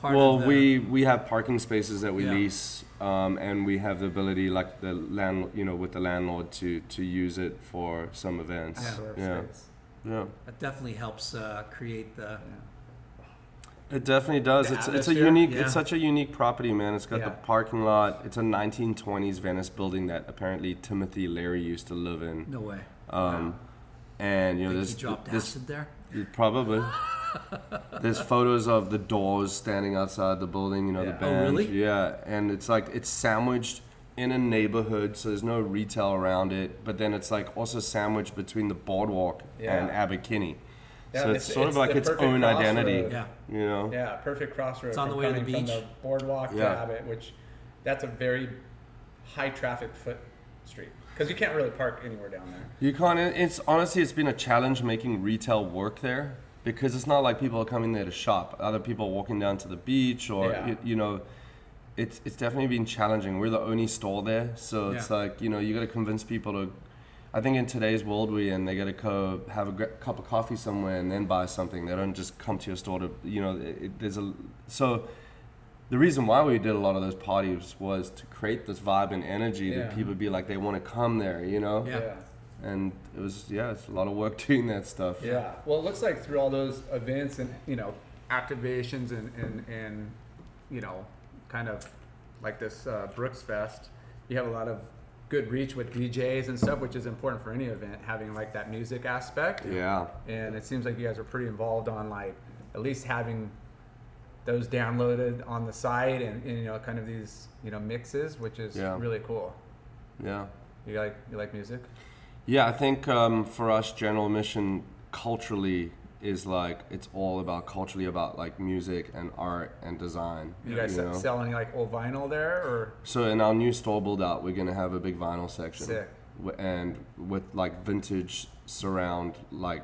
A: Part
C: well,
A: the-
C: we we have parking spaces that we
A: Yeah.
C: lease, um, and we have the ability, like the land, you know, with the landlord to to use it for some events.
B: Outdoor
C: Yeah,
B: space.
C: yeah.
A: that definitely helps uh, create the
C: It definitely does.
B: The
C: It's it's a unique.
A: Yeah.
C: It's such a unique property, man. It's got the parking lot. It's a 1920s Venice building that apparently Timothy Leary used to live in.
A: no way
C: Um, and you know
A: he dropped
C: this
A: acid there.
C: probably <laughs> there's photos of the doors standing outside the building. You know
B: Yeah.
C: the
B: Oh,
A: really?
C: Yeah, and it's like it's sandwiched in a neighborhood, so there's no retail around it. But then it's like also sandwiched between the boardwalk and
B: Yeah.
C: Abbot Kinney.
B: Yeah,
C: so it's,
B: it's-
C: sort
B: it's
C: of like its
B: perfect
C: own identity.
A: Yeah.
C: You know.
B: Yeah, perfect crossroad.
A: It's on the
B: from
A: way to the beach.
B: From the boardwalk
C: Yeah.
B: to Abbott, which that's a very high traffic foot street because you can't really park anywhere down there.
C: You can't. It's honestly, it's been a challenge making retail work there because it's not like people are coming there to shop. Other people are walking down to the beach, or
B: Yeah.
C: you, you know, it's it's definitely been challenging. We're the only store there, so it's
A: Yeah.
C: like you know you got to convince people to. I think in today's world we're in, they got to go have a cup of coffee somewhere and then buy something. They don't just come to your store to you know. It, it- there's a so. The reason why we did a lot of those parties was to create this vibe and energy
B: Yeah.
C: that people be like they want to come there, you know
A: Yeah.
C: and it was yeah, it's a lot of work <laughs> doing that stuff.
B: Yeah. Well, it looks like through all those events and you know activations and and, and you know kind of like this uh, Brooks Fest, you have a lot of good reach with DJs and stuff, which is important for any event having like that music aspect.
C: Yeah,
B: And it seems like you guys are pretty involved on like at least having those downloaded on the site and, and you know kind of these you know mixes, which is
C: Yeah.
B: really cool.
C: yeah,
B: You like you like music?
C: yeah. I think um, for us, General Admission culturally is like it's all about culturally about like music and art and design.
B: You guys
C: know?
B: selling like old vinyl there or
C: So in our new store build out, we're gonna have a big vinyl section,
B: Sick.
C: And with like vintage surround like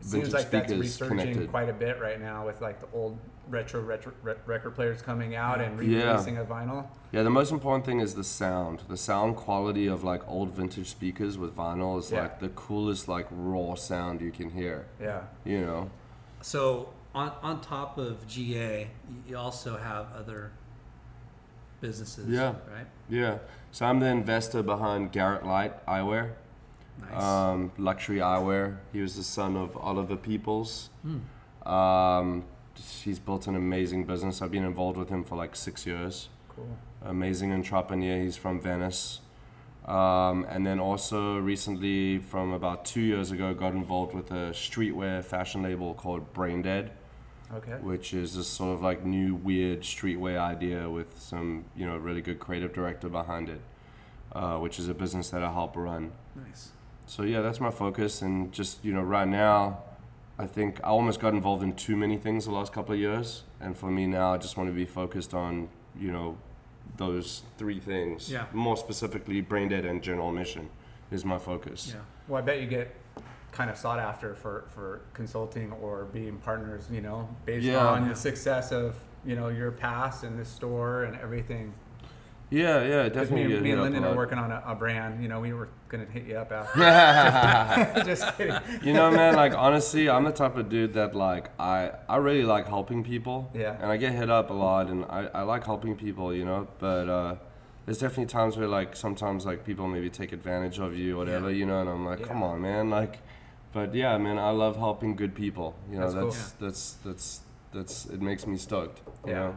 B: It
C: vintage
B: seems like that's
C: speakers
B: resurging
C: connected.
B: quite a bit right now with like the old retro, retro re- record players coming out and
C: Yeah.
B: re-releasing a vinyl.
C: Yeah, the most important thing is the sound. The sound quality of like old vintage speakers with vinyl is
B: Yeah.
C: like the coolest like raw sound you can hear.
B: Yeah.
C: You know.
A: So on on top of GA, you also have other businesses.
C: Yeah.
A: Right.
C: Yeah. So I'm the investor behind Garrett Leight Eyewear,
A: Nice.
C: um, luxury eyewear. He was the son of Oliver Peoples. Um, he's built an amazing business. I've been involved with him for like six years.
B: Cool.
C: Amazing entrepreneur. He's from Venice. Um, and then also recently, from about two years ago, got involved with a streetwear fashion label called Brain Dead.
B: Okay.
C: which is this sort of like new weird streetwear idea with some you know really good creative director behind it, uh, which is a business that I help run.
A: nice.
C: So yeah, that's my focus, and just you know right now, I think I almost got involved in too many things the last couple of years, and for me now, I just want to be focused on you know those three things.
A: Yeah.
C: More specifically, brain dead and general admission is my focus.
A: Yeah.
B: Well, I bet you get kind of sought after for, for consulting or being partners, you know, based
C: Yeah.
B: on the success of, you know, your past and this store and everything.
C: Yeah, yeah, definitely.
B: me, me and Lyndon are working on a, a brand. You know, we were going to hit you up after. <laughs> <laughs> Just kidding.
C: you know, man, like honestly, I'm the type of dude that like I I really like helping people.
B: Yeah.
C: And I get hit up a lot, and I I like helping people, you know. But uh, there's definitely times where like sometimes like people maybe take advantage of you, whatever,
A: Yeah.
C: you know. And I'm like,
B: Yeah.
C: come on, man, like. But yeah, man, I love helping good people. You know,
B: That's cool.
C: that's that's that's that's it makes me stoked. You
B: Yeah.
C: know?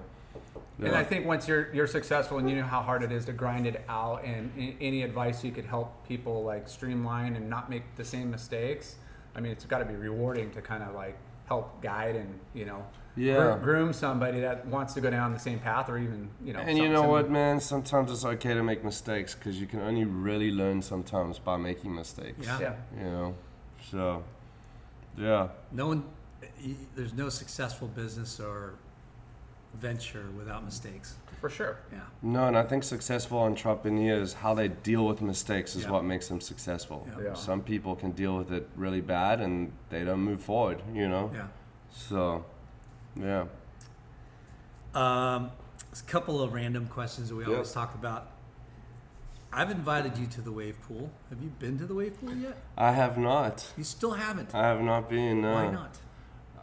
B: And I think once you're you're successful and you know how hard it is to grind it out, and a- any advice you could help people like streamline and not make the same mistakes. I mean, it's got to be rewarding to kind of like help guide and you know
C: Yeah.
B: groom somebody that wants to go down the same path or even you know.
C: And you know
B: some-
C: what, man? Sometimes it's okay to make mistakes because you can only really learn sometimes by making mistakes.
A: Yeah.
B: Yeah.
C: You know, so yeah.
A: No one. There's no successful business or venture without mistakes.
B: For sure.
A: Yeah.
C: No, and I think successful entrepreneurs, how they deal with mistakes is
A: Yeah.
C: what makes them successful.
A: Yeah.
B: Yeah.
C: Some people can deal with it really bad and they don't move forward, you know?
A: Yeah.
C: So, yeah.
A: Um, there's a couple of random questions that we
C: Yep.
A: always talk about. I've invited you to the wave pool. Have you been to the wave pool yet?
C: I have not.
A: You still haven't.
C: I have not been. No.
A: Why not?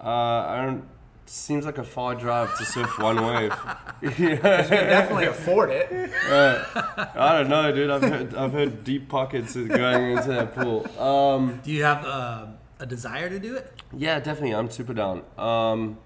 C: Uh, I don't. Seems like a far drive to surf one wave. <laughs>
B: You can definitely afford it.
C: I don't know, dude. I've heard, I've heard deep pockets going into that pool. Um,
A: Do you have uh, a desire to do it?
C: Yeah, definitely. I'm super down. Um,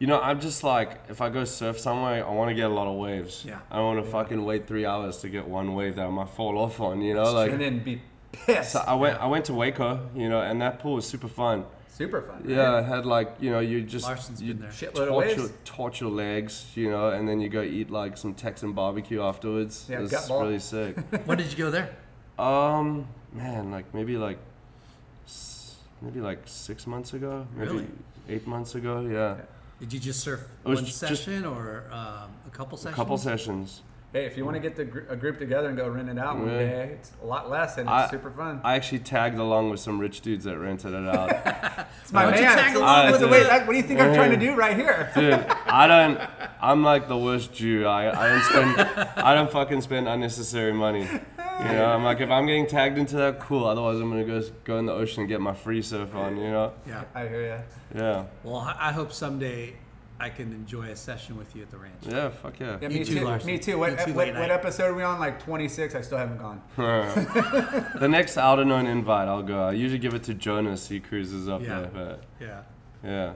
C: you know, I'm just like, if I go surf somewhere, I want to get a lot of waves.
A: Yeah.
C: I don't want to fucking wait three hours to get one wave that I might fall off on. You know, like
B: and then be pissed.
C: So I went I went to Waco, you know, and that pool was super fun.
B: Super fun. right?
C: Yeah, it had like you know you just
A: Larson's
C: you
A: been there.
C: Torch your, torch your legs, you know, and then you go eat like some Texan barbecue afterwards.
B: Yeah,
C: it's
B: gut
C: really sick. <laughs>
A: when did you go there?
C: um, man, like maybe like maybe like six months ago, maybe
A: Really?
C: eight months ago. Yeah,
A: Did you just surf
C: It was
A: one
C: just-
A: session or um, a couple sessions?
C: a
A: sessions?
C: couple sessions.
B: Hey, if you want to get the gr- a group together and go rent it out one
C: Yeah.
B: day, it's a lot less and it's
C: I-
B: super fun.
C: I actually tagged along with some rich dudes that rented it out. <laughs>
B: it's my uh,
A: Why don't you
B: man.
A: tag
B: It's-
A: along
C: uh,
B: with the way- that- what do you think I'm trying to do right here?
C: Dude, I don't. I'm like the worst Jew. I, I don't spend. I don't fucking spend unnecessary money. You know, I'm like if I'm getting tagged into that, cool. Otherwise, I'm gonna go go in the ocean and get my free surf on. You know.
A: Yeah.
B: I hear you.
C: Yeah.
A: Well, I I hope someday I can enjoy a session with you at the ranch.
C: Yeah. Fuck yeah.
B: Yeah,
A: You
B: me
A: too,
B: too.
A: Larson.
B: Me too. What,
A: You too,
B: what, what episode are we on? Like 26. I still haven't gone. <laughs>
C: the next Outerknown invite, I'll go. I usually give it to Jonas. He cruises up
A: Yeah.
C: there, but
A: Yeah.
C: yeah.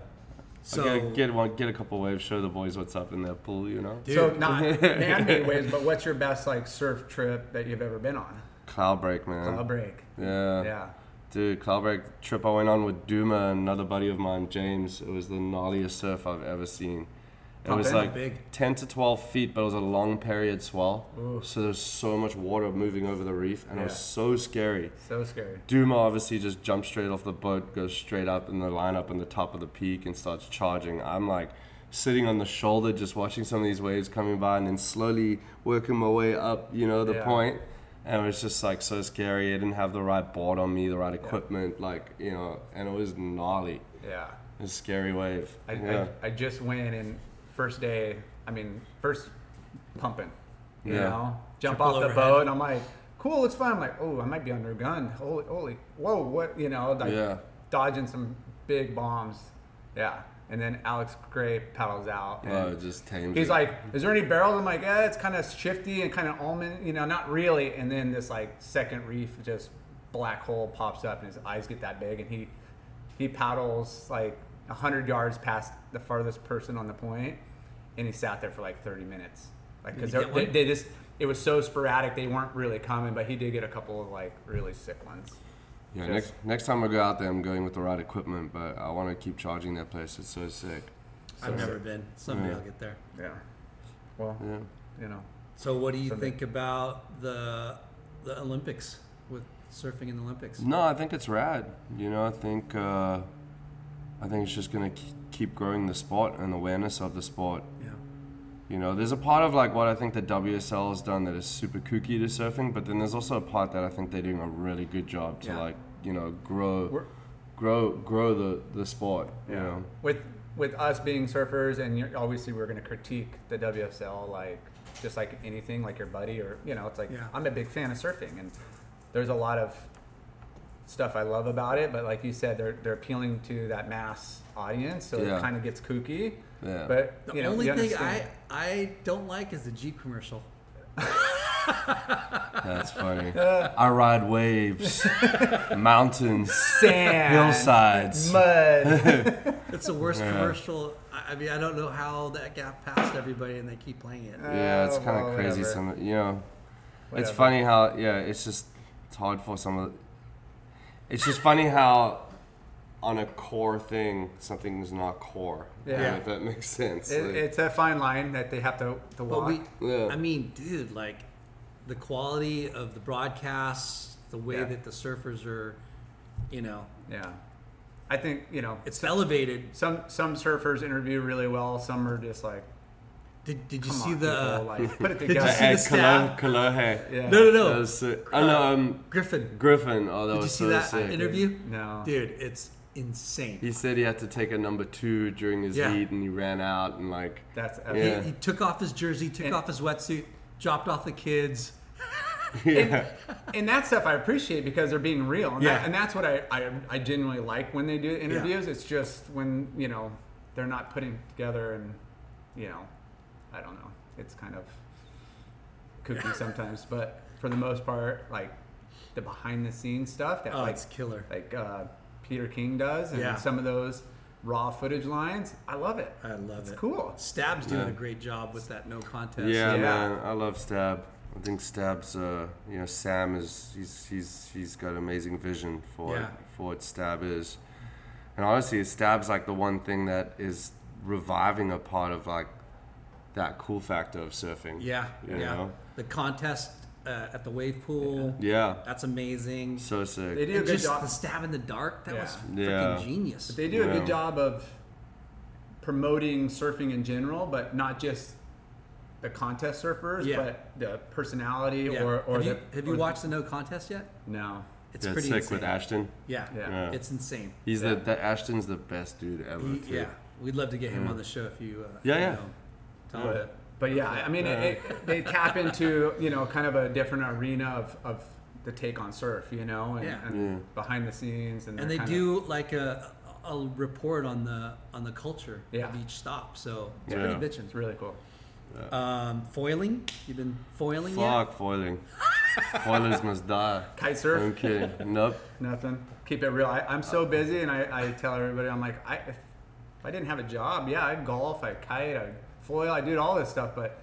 A: So
C: I'll get get one, get a couple waves, show the boys what's up in that pool. You know.
A: Dude.
B: So not <laughs> man-made waves, but what's your best like surf trip that you've ever been on?
C: Cloudbreak, man.
B: Cloudbreak.
C: Yeah.
B: Yeah.
C: Dude, Cloudbreak trip I went on with Duma and another buddy of mine, James. It was the gnarliest surf I've ever seen. It was like
A: Big.
C: 10 to 12 feet, but it was a long period swell.
B: Ooh.
C: So there's so much water moving over the reef, and it was so scary.
B: So scary.
C: Duma obviously just jumps straight off the boat, goes straight up in the line up in the top of the peak, and starts charging. I'm like sitting on the shoulder, just watching some of these waves coming by, and then slowly working my way up, you know, the
B: Yeah.
C: point. And it was just like so scary. I didn't have the right board on me, the right equipment, like you know, and it was gnarly.
B: Yeah.
C: It was a scary wave.
B: I,
C: yeah.
B: I, I just went and first day, I mean, first pumping, you
C: Yeah.
B: know, jump
A: Triple
B: off the
A: overhead.
B: boat. And I'm like, cool, it's fun. I'm like, oh, I might be under a gun. Holy, holy, whoa, what, you know, like
C: Yeah.
B: dodging some big bombs. Yeah. And then Alex Gray paddles out. Oh, and
C: oh, it just tames.
B: He's
C: it.
B: like, "Is there any barrels?" I'm like, "Yeah, it's kind of shifty and kind of almond, you know, not really." And then this like second reef, just black hole pops up, and his eyes get that big, and he he paddles like hundred yards past the farthest person on the point, and he sat there for like 30 minutes, like because they, they just it was so sporadic, they weren't really coming, but he did get a couple of like really sick ones.
C: Yeah.
B: just-
C: Next next time I go out there, I'm going with the right equipment, but I want to keep charging that place. It's so sick.
A: I've never been. Someday
C: Yeah.
A: I'll get there.
B: Yeah. Well,
C: Yeah.
B: you know,
A: So, what do you
B: Someday.
A: think about the the Olympics with surfing in the Olympics?
C: No, I think it's rad. You know, I think uh, I think it's just gonna keep growing the sport and awareness of the sport.
A: Yeah.
C: You know, there's a part of like what I think the WSL has done that is super kooky to surfing, but then there's also a part that I think they're doing a really good job to
B: Yeah.
C: like you know grow
B: We're-
C: grow grow the the sport. You know,
B: with with us being surfers and you're, obviously we're going to critique the WSL like just like anything like your buddy or you know it's like
A: Yeah.
B: I'm a big fan of surfing and there's a lot of stuff I love about it but like you said they're they're appealing to that mass audience so
C: Yeah.
B: it kind of gets kooky
C: Yeah.
B: but
A: The
B: you know
A: only
B: you
A: thing I. I don't like is the Jeep commercial. <laughs>
C: that's funny. <laughs> I ride waves, <laughs> mountains,
B: sand
C: hillsides.
B: mud
A: It's the worst
C: Yeah.
A: commercial. I I mean, I don't know how that got past everybody and they keep playing it.
C: Uh, yeah, it's kind of
B: well,
C: crazy.
B: whatever.
C: Some, you know, it's funny how yeah, it's just it's hard for some of. It's just funny how, on a core thing, something's not core.
B: Yeah.
C: if that makes sense.
B: It,
C: Like,
B: it's a fine line that they have to, to walk
A: we,
C: Yeah.
A: I mean, dude, like the quality of the broadcasts, the way
B: Yeah.
A: that the surfers are, you know,
B: yeah I think you know
A: it's elevated.
B: some some surfers interview really well some are just like
A: Did, did you see
B: on,
A: the
B: people, like, <laughs> put it
A: Did you
B: together.
A: see
C: Hey,
A: the stab?
C: Kalo- Kalohe.
B: Yeah.
A: No, no, no.
C: That was sick. Oh no, um,
A: Griffin?
C: Griffin. Oh, that
A: Did you see
C: so
A: that
C: sick.
A: interview?
B: No.
A: Dude, it's insane.
C: He said he had to take a number two during his
A: Yeah.
C: heat, and he ran out and like.
B: That's
A: He,
C: Yeah.
A: he took off his jersey, took
B: And-
A: off his wetsuit, dropped off the kids. <laughs>
B: and, and that stuff I appreciate because they're being real, and,
A: Yeah.
B: that, and that's what I, I I genuinely like when they do interviews. It's just when you know they're not putting together, and you know, I don't know. It's kind of kooky <laughs> sometimes, but for the most part, like the behind the scenes stuff that
A: Oh,
B: like
A: it's killer.
B: like uh, Peter King does, and
A: Yeah.
B: some of those raw footage lines, I love it.
A: I love it.
B: It's
A: it.
B: cool.
A: Stab's doing
C: Yeah.
A: a great job with that no contest.
C: Yeah,
B: Yeah.
C: man, I love Stab. I think Stab's, uh, you know, Sam is he's he's he's got an amazing vision for
A: Yeah.
C: what, for what Stab is, and honestly, Stab's like the one thing that is reviving a part of like that cool factor of surfing.
A: Yeah,
C: You
A: yeah.
C: know?
A: The contest uh, at the wave pool.
C: Yeah.
A: That's amazing.
C: So sick.
B: They do a
A: And
B: good
A: just
B: job.
A: the stab in the dark, that was
B: Yeah.
A: freaking
C: Yeah.
A: genius.
B: They do a
C: Yeah.
B: good job of promoting surfing in general, but not just the contest surfers,
A: Yeah.
B: but the personality
A: Yeah.
B: or, or
A: have
B: the.
A: you, have you
B: or-
A: watched the no contest yet?
B: No.
A: It's
C: That's
A: pretty
C: sick
A: insane.
C: with Ashton.
A: Yeah.
B: Yeah.
C: Yeah.
A: it's insane.
C: He's
B: Yeah.
C: the that Ashton's the best dude ever.
A: He-
C: too.
A: yeah, we'd love to get him on the show if you. Uh,
C: Yeah,
A: you
C: yeah.
A: know, tell him.
B: But, but yeah, I I mean, it, it, they tap into you know kind of a different arena of, of the take on surf, you know, and,
A: Yeah.
B: and
C: Yeah.
B: behind the scenes, and,
A: and
B: they're
A: they
B: kind
A: do like a, a report on the on the culture
B: Yeah.
A: of each stop. So it's
C: Yeah.
A: pretty
B: Of,
A: bitchin'.
B: it's really cool.
A: Um, foiling? You've been foiling
C: Fuck foiling. <laughs> Foilers must die.
B: Kite surf,
C: I'm kidding. Nope.
B: nothing. Keep it real. I, I'm so busy, and I, I tell everybody, I'm like, I, if, if I didn't have a job, yeah, I'd golf, I'd kite, I'd foil, I do all this stuff, but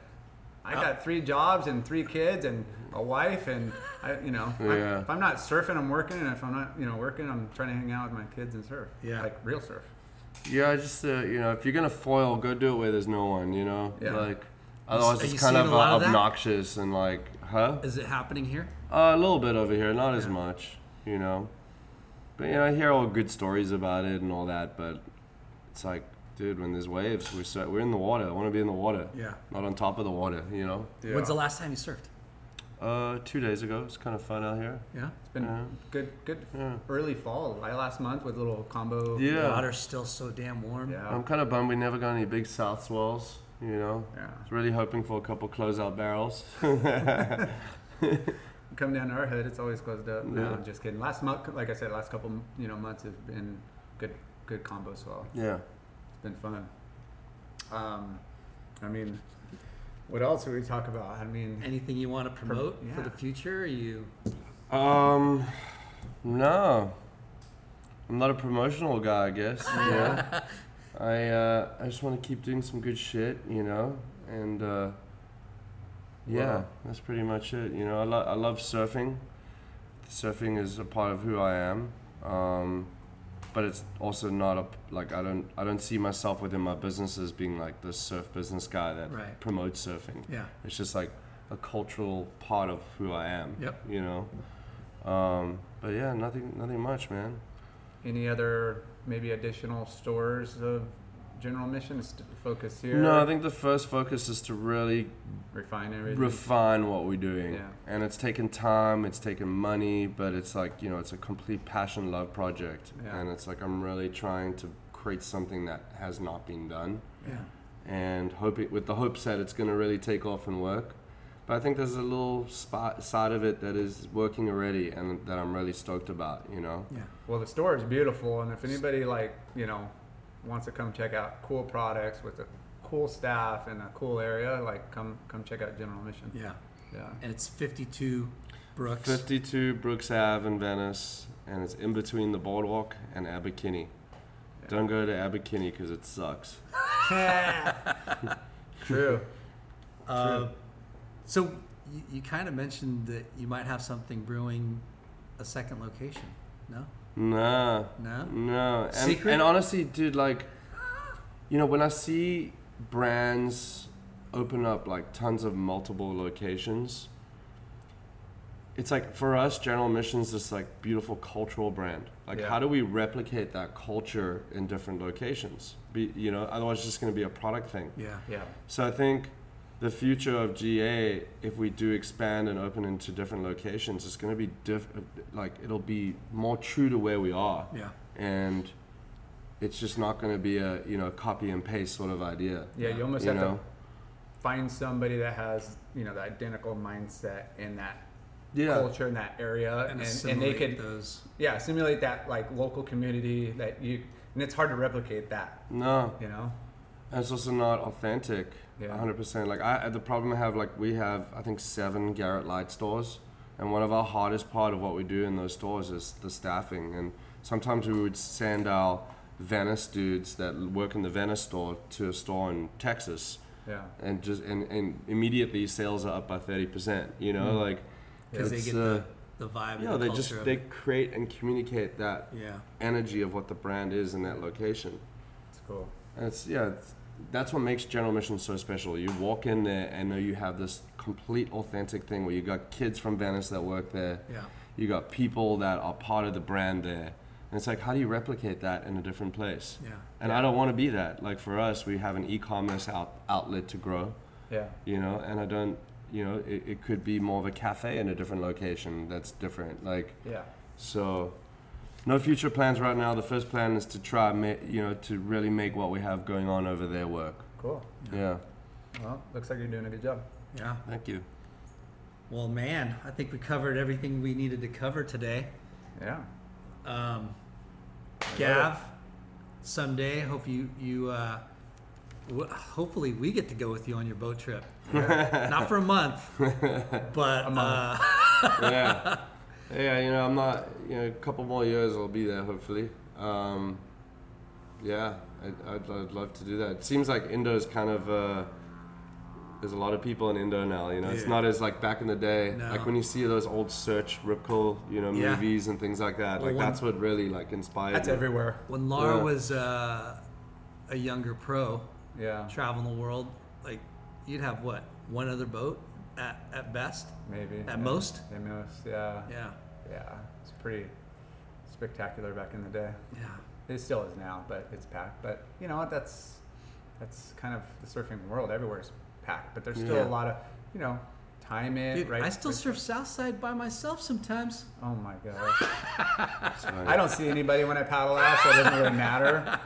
B: I got three jobs and three kids and a wife, and I, you know, I'm- if I'm not surfing, I'm working, and if I'm not, you know, working, I'm trying to hang out with my kids and surf.
A: Yeah.
B: like real surf.
C: Yeah, I just uh, you know, if you're gonna foil, go do it where there's no one. You know,
B: Yeah.
C: like otherwise it's kind of
A: a lot
C: uh,
A: of that?
C: obnoxious and like, huh?
A: Is it happening here?
C: Uh, a little bit over here, not as much. You know, but you know, I hear all good stories about it and all that, but it's like, dude, when there's waves, we're so, we're in the water. I want to be in the water,
A: Yeah.
C: not on top of the water. You know.
A: When's the last time you surfed?
C: Uh, two days ago, it's kind of fun out here.
A: Yeah.
B: It's been
C: Yeah.
B: good, good
C: Yeah.
B: early fall. Like last month with a little combo.
C: Yeah.
A: The water's still so damn warm.
B: Yeah.
C: I'm kind of bummed we never got any big south swells. You know.
B: yeah.
C: I was really hoping for a couple closeout barrels. <laughs>
B: Come down to our head, it's always closed up. No,
C: Yeah.
B: I'm just kidding. Last month, like I said, last couple you know months have been good, good combo swell.
C: yeah.
B: It's been fun. Um, I mean, what else would we talk about? I mean,
A: Anything you want to promote for the future? Are you
C: Um, no. I'm not a promotional guy, I guess. You know? <laughs> I uh, I just want to keep doing some good shit, you know, and uh, yeah,
B: Wow.
C: that's pretty much it. You know, I, lo- I love surfing. Surfing is a part of who I am, um, but it's also not a like I don't I don't see myself within my business as being like the surf business guy that
A: Right.
C: promotes surfing.
A: Yeah.
C: It's just like a cultural part of who I am.
A: Yep.
C: You know. Um, but yeah, nothing, nothing much, man.
B: any other maybe additional stores of General Admissions to focus here?
C: No, I think the first focus is to really
B: refine everything.
C: refine what we're doing,
B: Yeah.
C: and it's taken time, it's taken money, but it's like you know, it's a complete passion love project,
B: Yeah.
C: and it's like I'm really trying to create something that has not been done,
A: Yeah.
C: and hoping with the hopes that it's going to really take off and work. But I think there's a little spot side of it that is working already, and that I'm really stoked about. You know.
A: Yeah.
B: Well, the store is beautiful, and if anybody like you know wants to come check out cool products with a cool staff and a cool area, like come come check out General Admission.
A: Yeah.
B: Yeah.
A: And it's 52 Brooks.
C: 52 Brooks Ave in Venice, and it's in between the boardwalk and Abbot Kinney. Don't go to Abbot Kinney because it sucks. <laughs> <laughs>
B: True.
A: Uh, so you, you kind of mentioned that you might have something brewing a second location. No?
C: Nah,
A: No?
C: no. And,
A: Secret?
C: and honestly, dude, like, you know, when I see brands open up like tons of multiple locations, it's like for us, General Admission's this like beautiful cultural brand. Like,
B: Yeah.
C: how do we replicate that culture in different locations? Be, you know, otherwise, it's just going to be a product thing.
A: Yeah.
B: Yeah.
C: So I think the future of GA, if we do expand and open into different locations, is going to be diff- like it'll be more true to where we are,
A: Yeah.
C: and it's just not going to be a you know copy and paste sort of idea.
B: Yeah. You almost
C: You
B: have
C: know?
B: to find somebody that has you know the identical mindset in that
C: Yeah.
B: culture in that area,
A: And,
B: and, and, they could
A: those.
B: yeah simulate that like local community that you and it's hard to replicate that.
C: No,
B: You know.
C: and it's also not authentic.
B: Yeah.
C: 100%. Like I, the problem I have, like we have, I think seven Garrett Leight stores, and one of our hardest part of what we do in those stores is the staffing. And sometimes we would send our Venice dudes that work in the Venice store to a store in Texas,
B: Yeah.
C: and just and, and immediately sales are up by 30%. You know,
B: Mm.
C: like
A: because they
C: it's,
A: get
C: uh,
A: the, the vibe.
C: Yeah,
A: the
C: they just they
A: it.
C: create and communicate that
A: yeah.
C: energy of what the brand is in that location.
B: It's cool.
C: And it's yeah, it's, that's what makes General Admission so special. You walk in there and know you have this complete authentic thing where you got kids from Venice that work there.
A: Yeah.
C: You got people that are part of the brand there. And it's like, how do you replicate that in a different place?
A: Yeah.
C: And I don't want to be that. Like for us, we have an e-commerce out, outlet to grow,
B: Yeah.
C: you know, and I don't, you know, it, it could be more of a cafe in a different location that's different. Like,
B: Yeah.
C: so, no future plans right now. The first plan is to try, you know, to really make what we have going on over there work.
B: Cool.
C: Yeah.
B: Well, looks like you're doing a good job.
A: Yeah.
C: Thank you.
A: Well, man, I think we covered everything we needed to cover today.
B: Yeah.
A: Um, Gav, someday, hope you you uh, w- hopefully we get to go with you on your boat trip. <laughs> Not for a month, <laughs> but
B: A month.
A: Uh, <laughs>
C: yeah. Yeah, you know, I'm not, you know, a couple more years I'll be there, hopefully. Um, yeah, I'd, I'd, I'd love to do that. It seems like Indo's kind of, uh, there's a lot of people in Indo now, you know, it's not as like back in the day.
A: No.
C: Like when you see those old Search, Rip Curl, you know,
A: Yeah.
C: movies and things like that,
A: Well,
C: like
A: one-
C: that's what really like inspired
B: That's
C: me.
B: everywhere.
A: when Laura
C: Yeah.
A: was uh, a younger pro,
B: Yeah.
A: traveling the world, like you'd have what one other boat at at best.
B: Maybe.
A: At
B: yeah.
A: most?
B: At most. Yeah.
A: Yeah,
B: Yeah. It's pretty spectacular back in the day.
A: yeah,
B: It still is now, but it's packed. But you know what? That's that's kind of the surfing world. Everywhere's packed, but there's still
C: Yeah.
B: a lot of you know time in.
A: Dude,
B: right?
A: I still
B: right-
A: surf Southside by myself sometimes.
B: Oh my god! <laughs> I don't see anybody when I paddle out, so it doesn't really matter.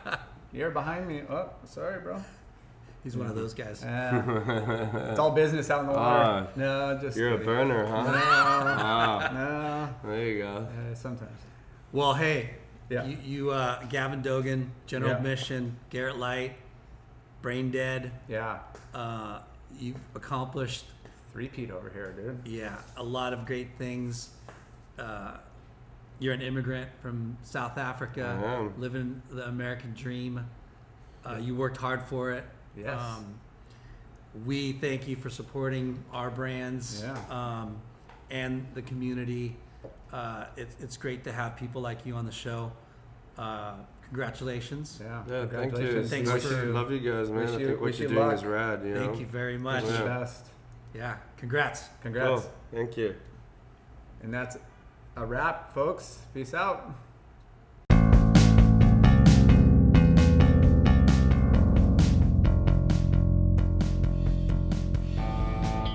B: You're behind me. Oh, sorry, bro.
A: He's one of those guys.
B: Yeah. <laughs> it's all business out in the water.
C: Ah,
B: no, just
C: You're a burner, huh?
B: No,
C: Wow.
B: no.
C: There you go.
B: Uh, sometimes.
A: Well, hey,
B: Yeah.
A: you, you uh, Gavin Dogan, General
B: Yeah.
A: Mission, Garrett Leight, Brain Dead.
B: Yeah.
A: Uh, you've accomplished,
B: Three peat over here, dude.
A: yeah, a lot of great things. Uh, you're an immigrant from South Africa,
C: I am.
A: living the American dream. Uh, you worked hard for it.
B: Yes.
A: Um, we thank you for supporting our brands
B: Yeah.
A: um, and the community. Uh, it's it's great to have people like you on the show. Uh, congratulations.
B: Yeah.
C: Yeah, thank you.
B: Congratulations.
A: Thanks
C: Wish-
A: for-
C: love you guys, man.
B: wish
C: I
B: you-
C: think what you're
B: you
C: doing
B: luck.
C: is rad. You know?
A: Thank you very much.
B: Wish you the
C: Yeah.
B: best.
A: Yeah, congrats.
B: Congrats.
C: Cool. Thank you.
B: And that's a wrap, folks. Peace out.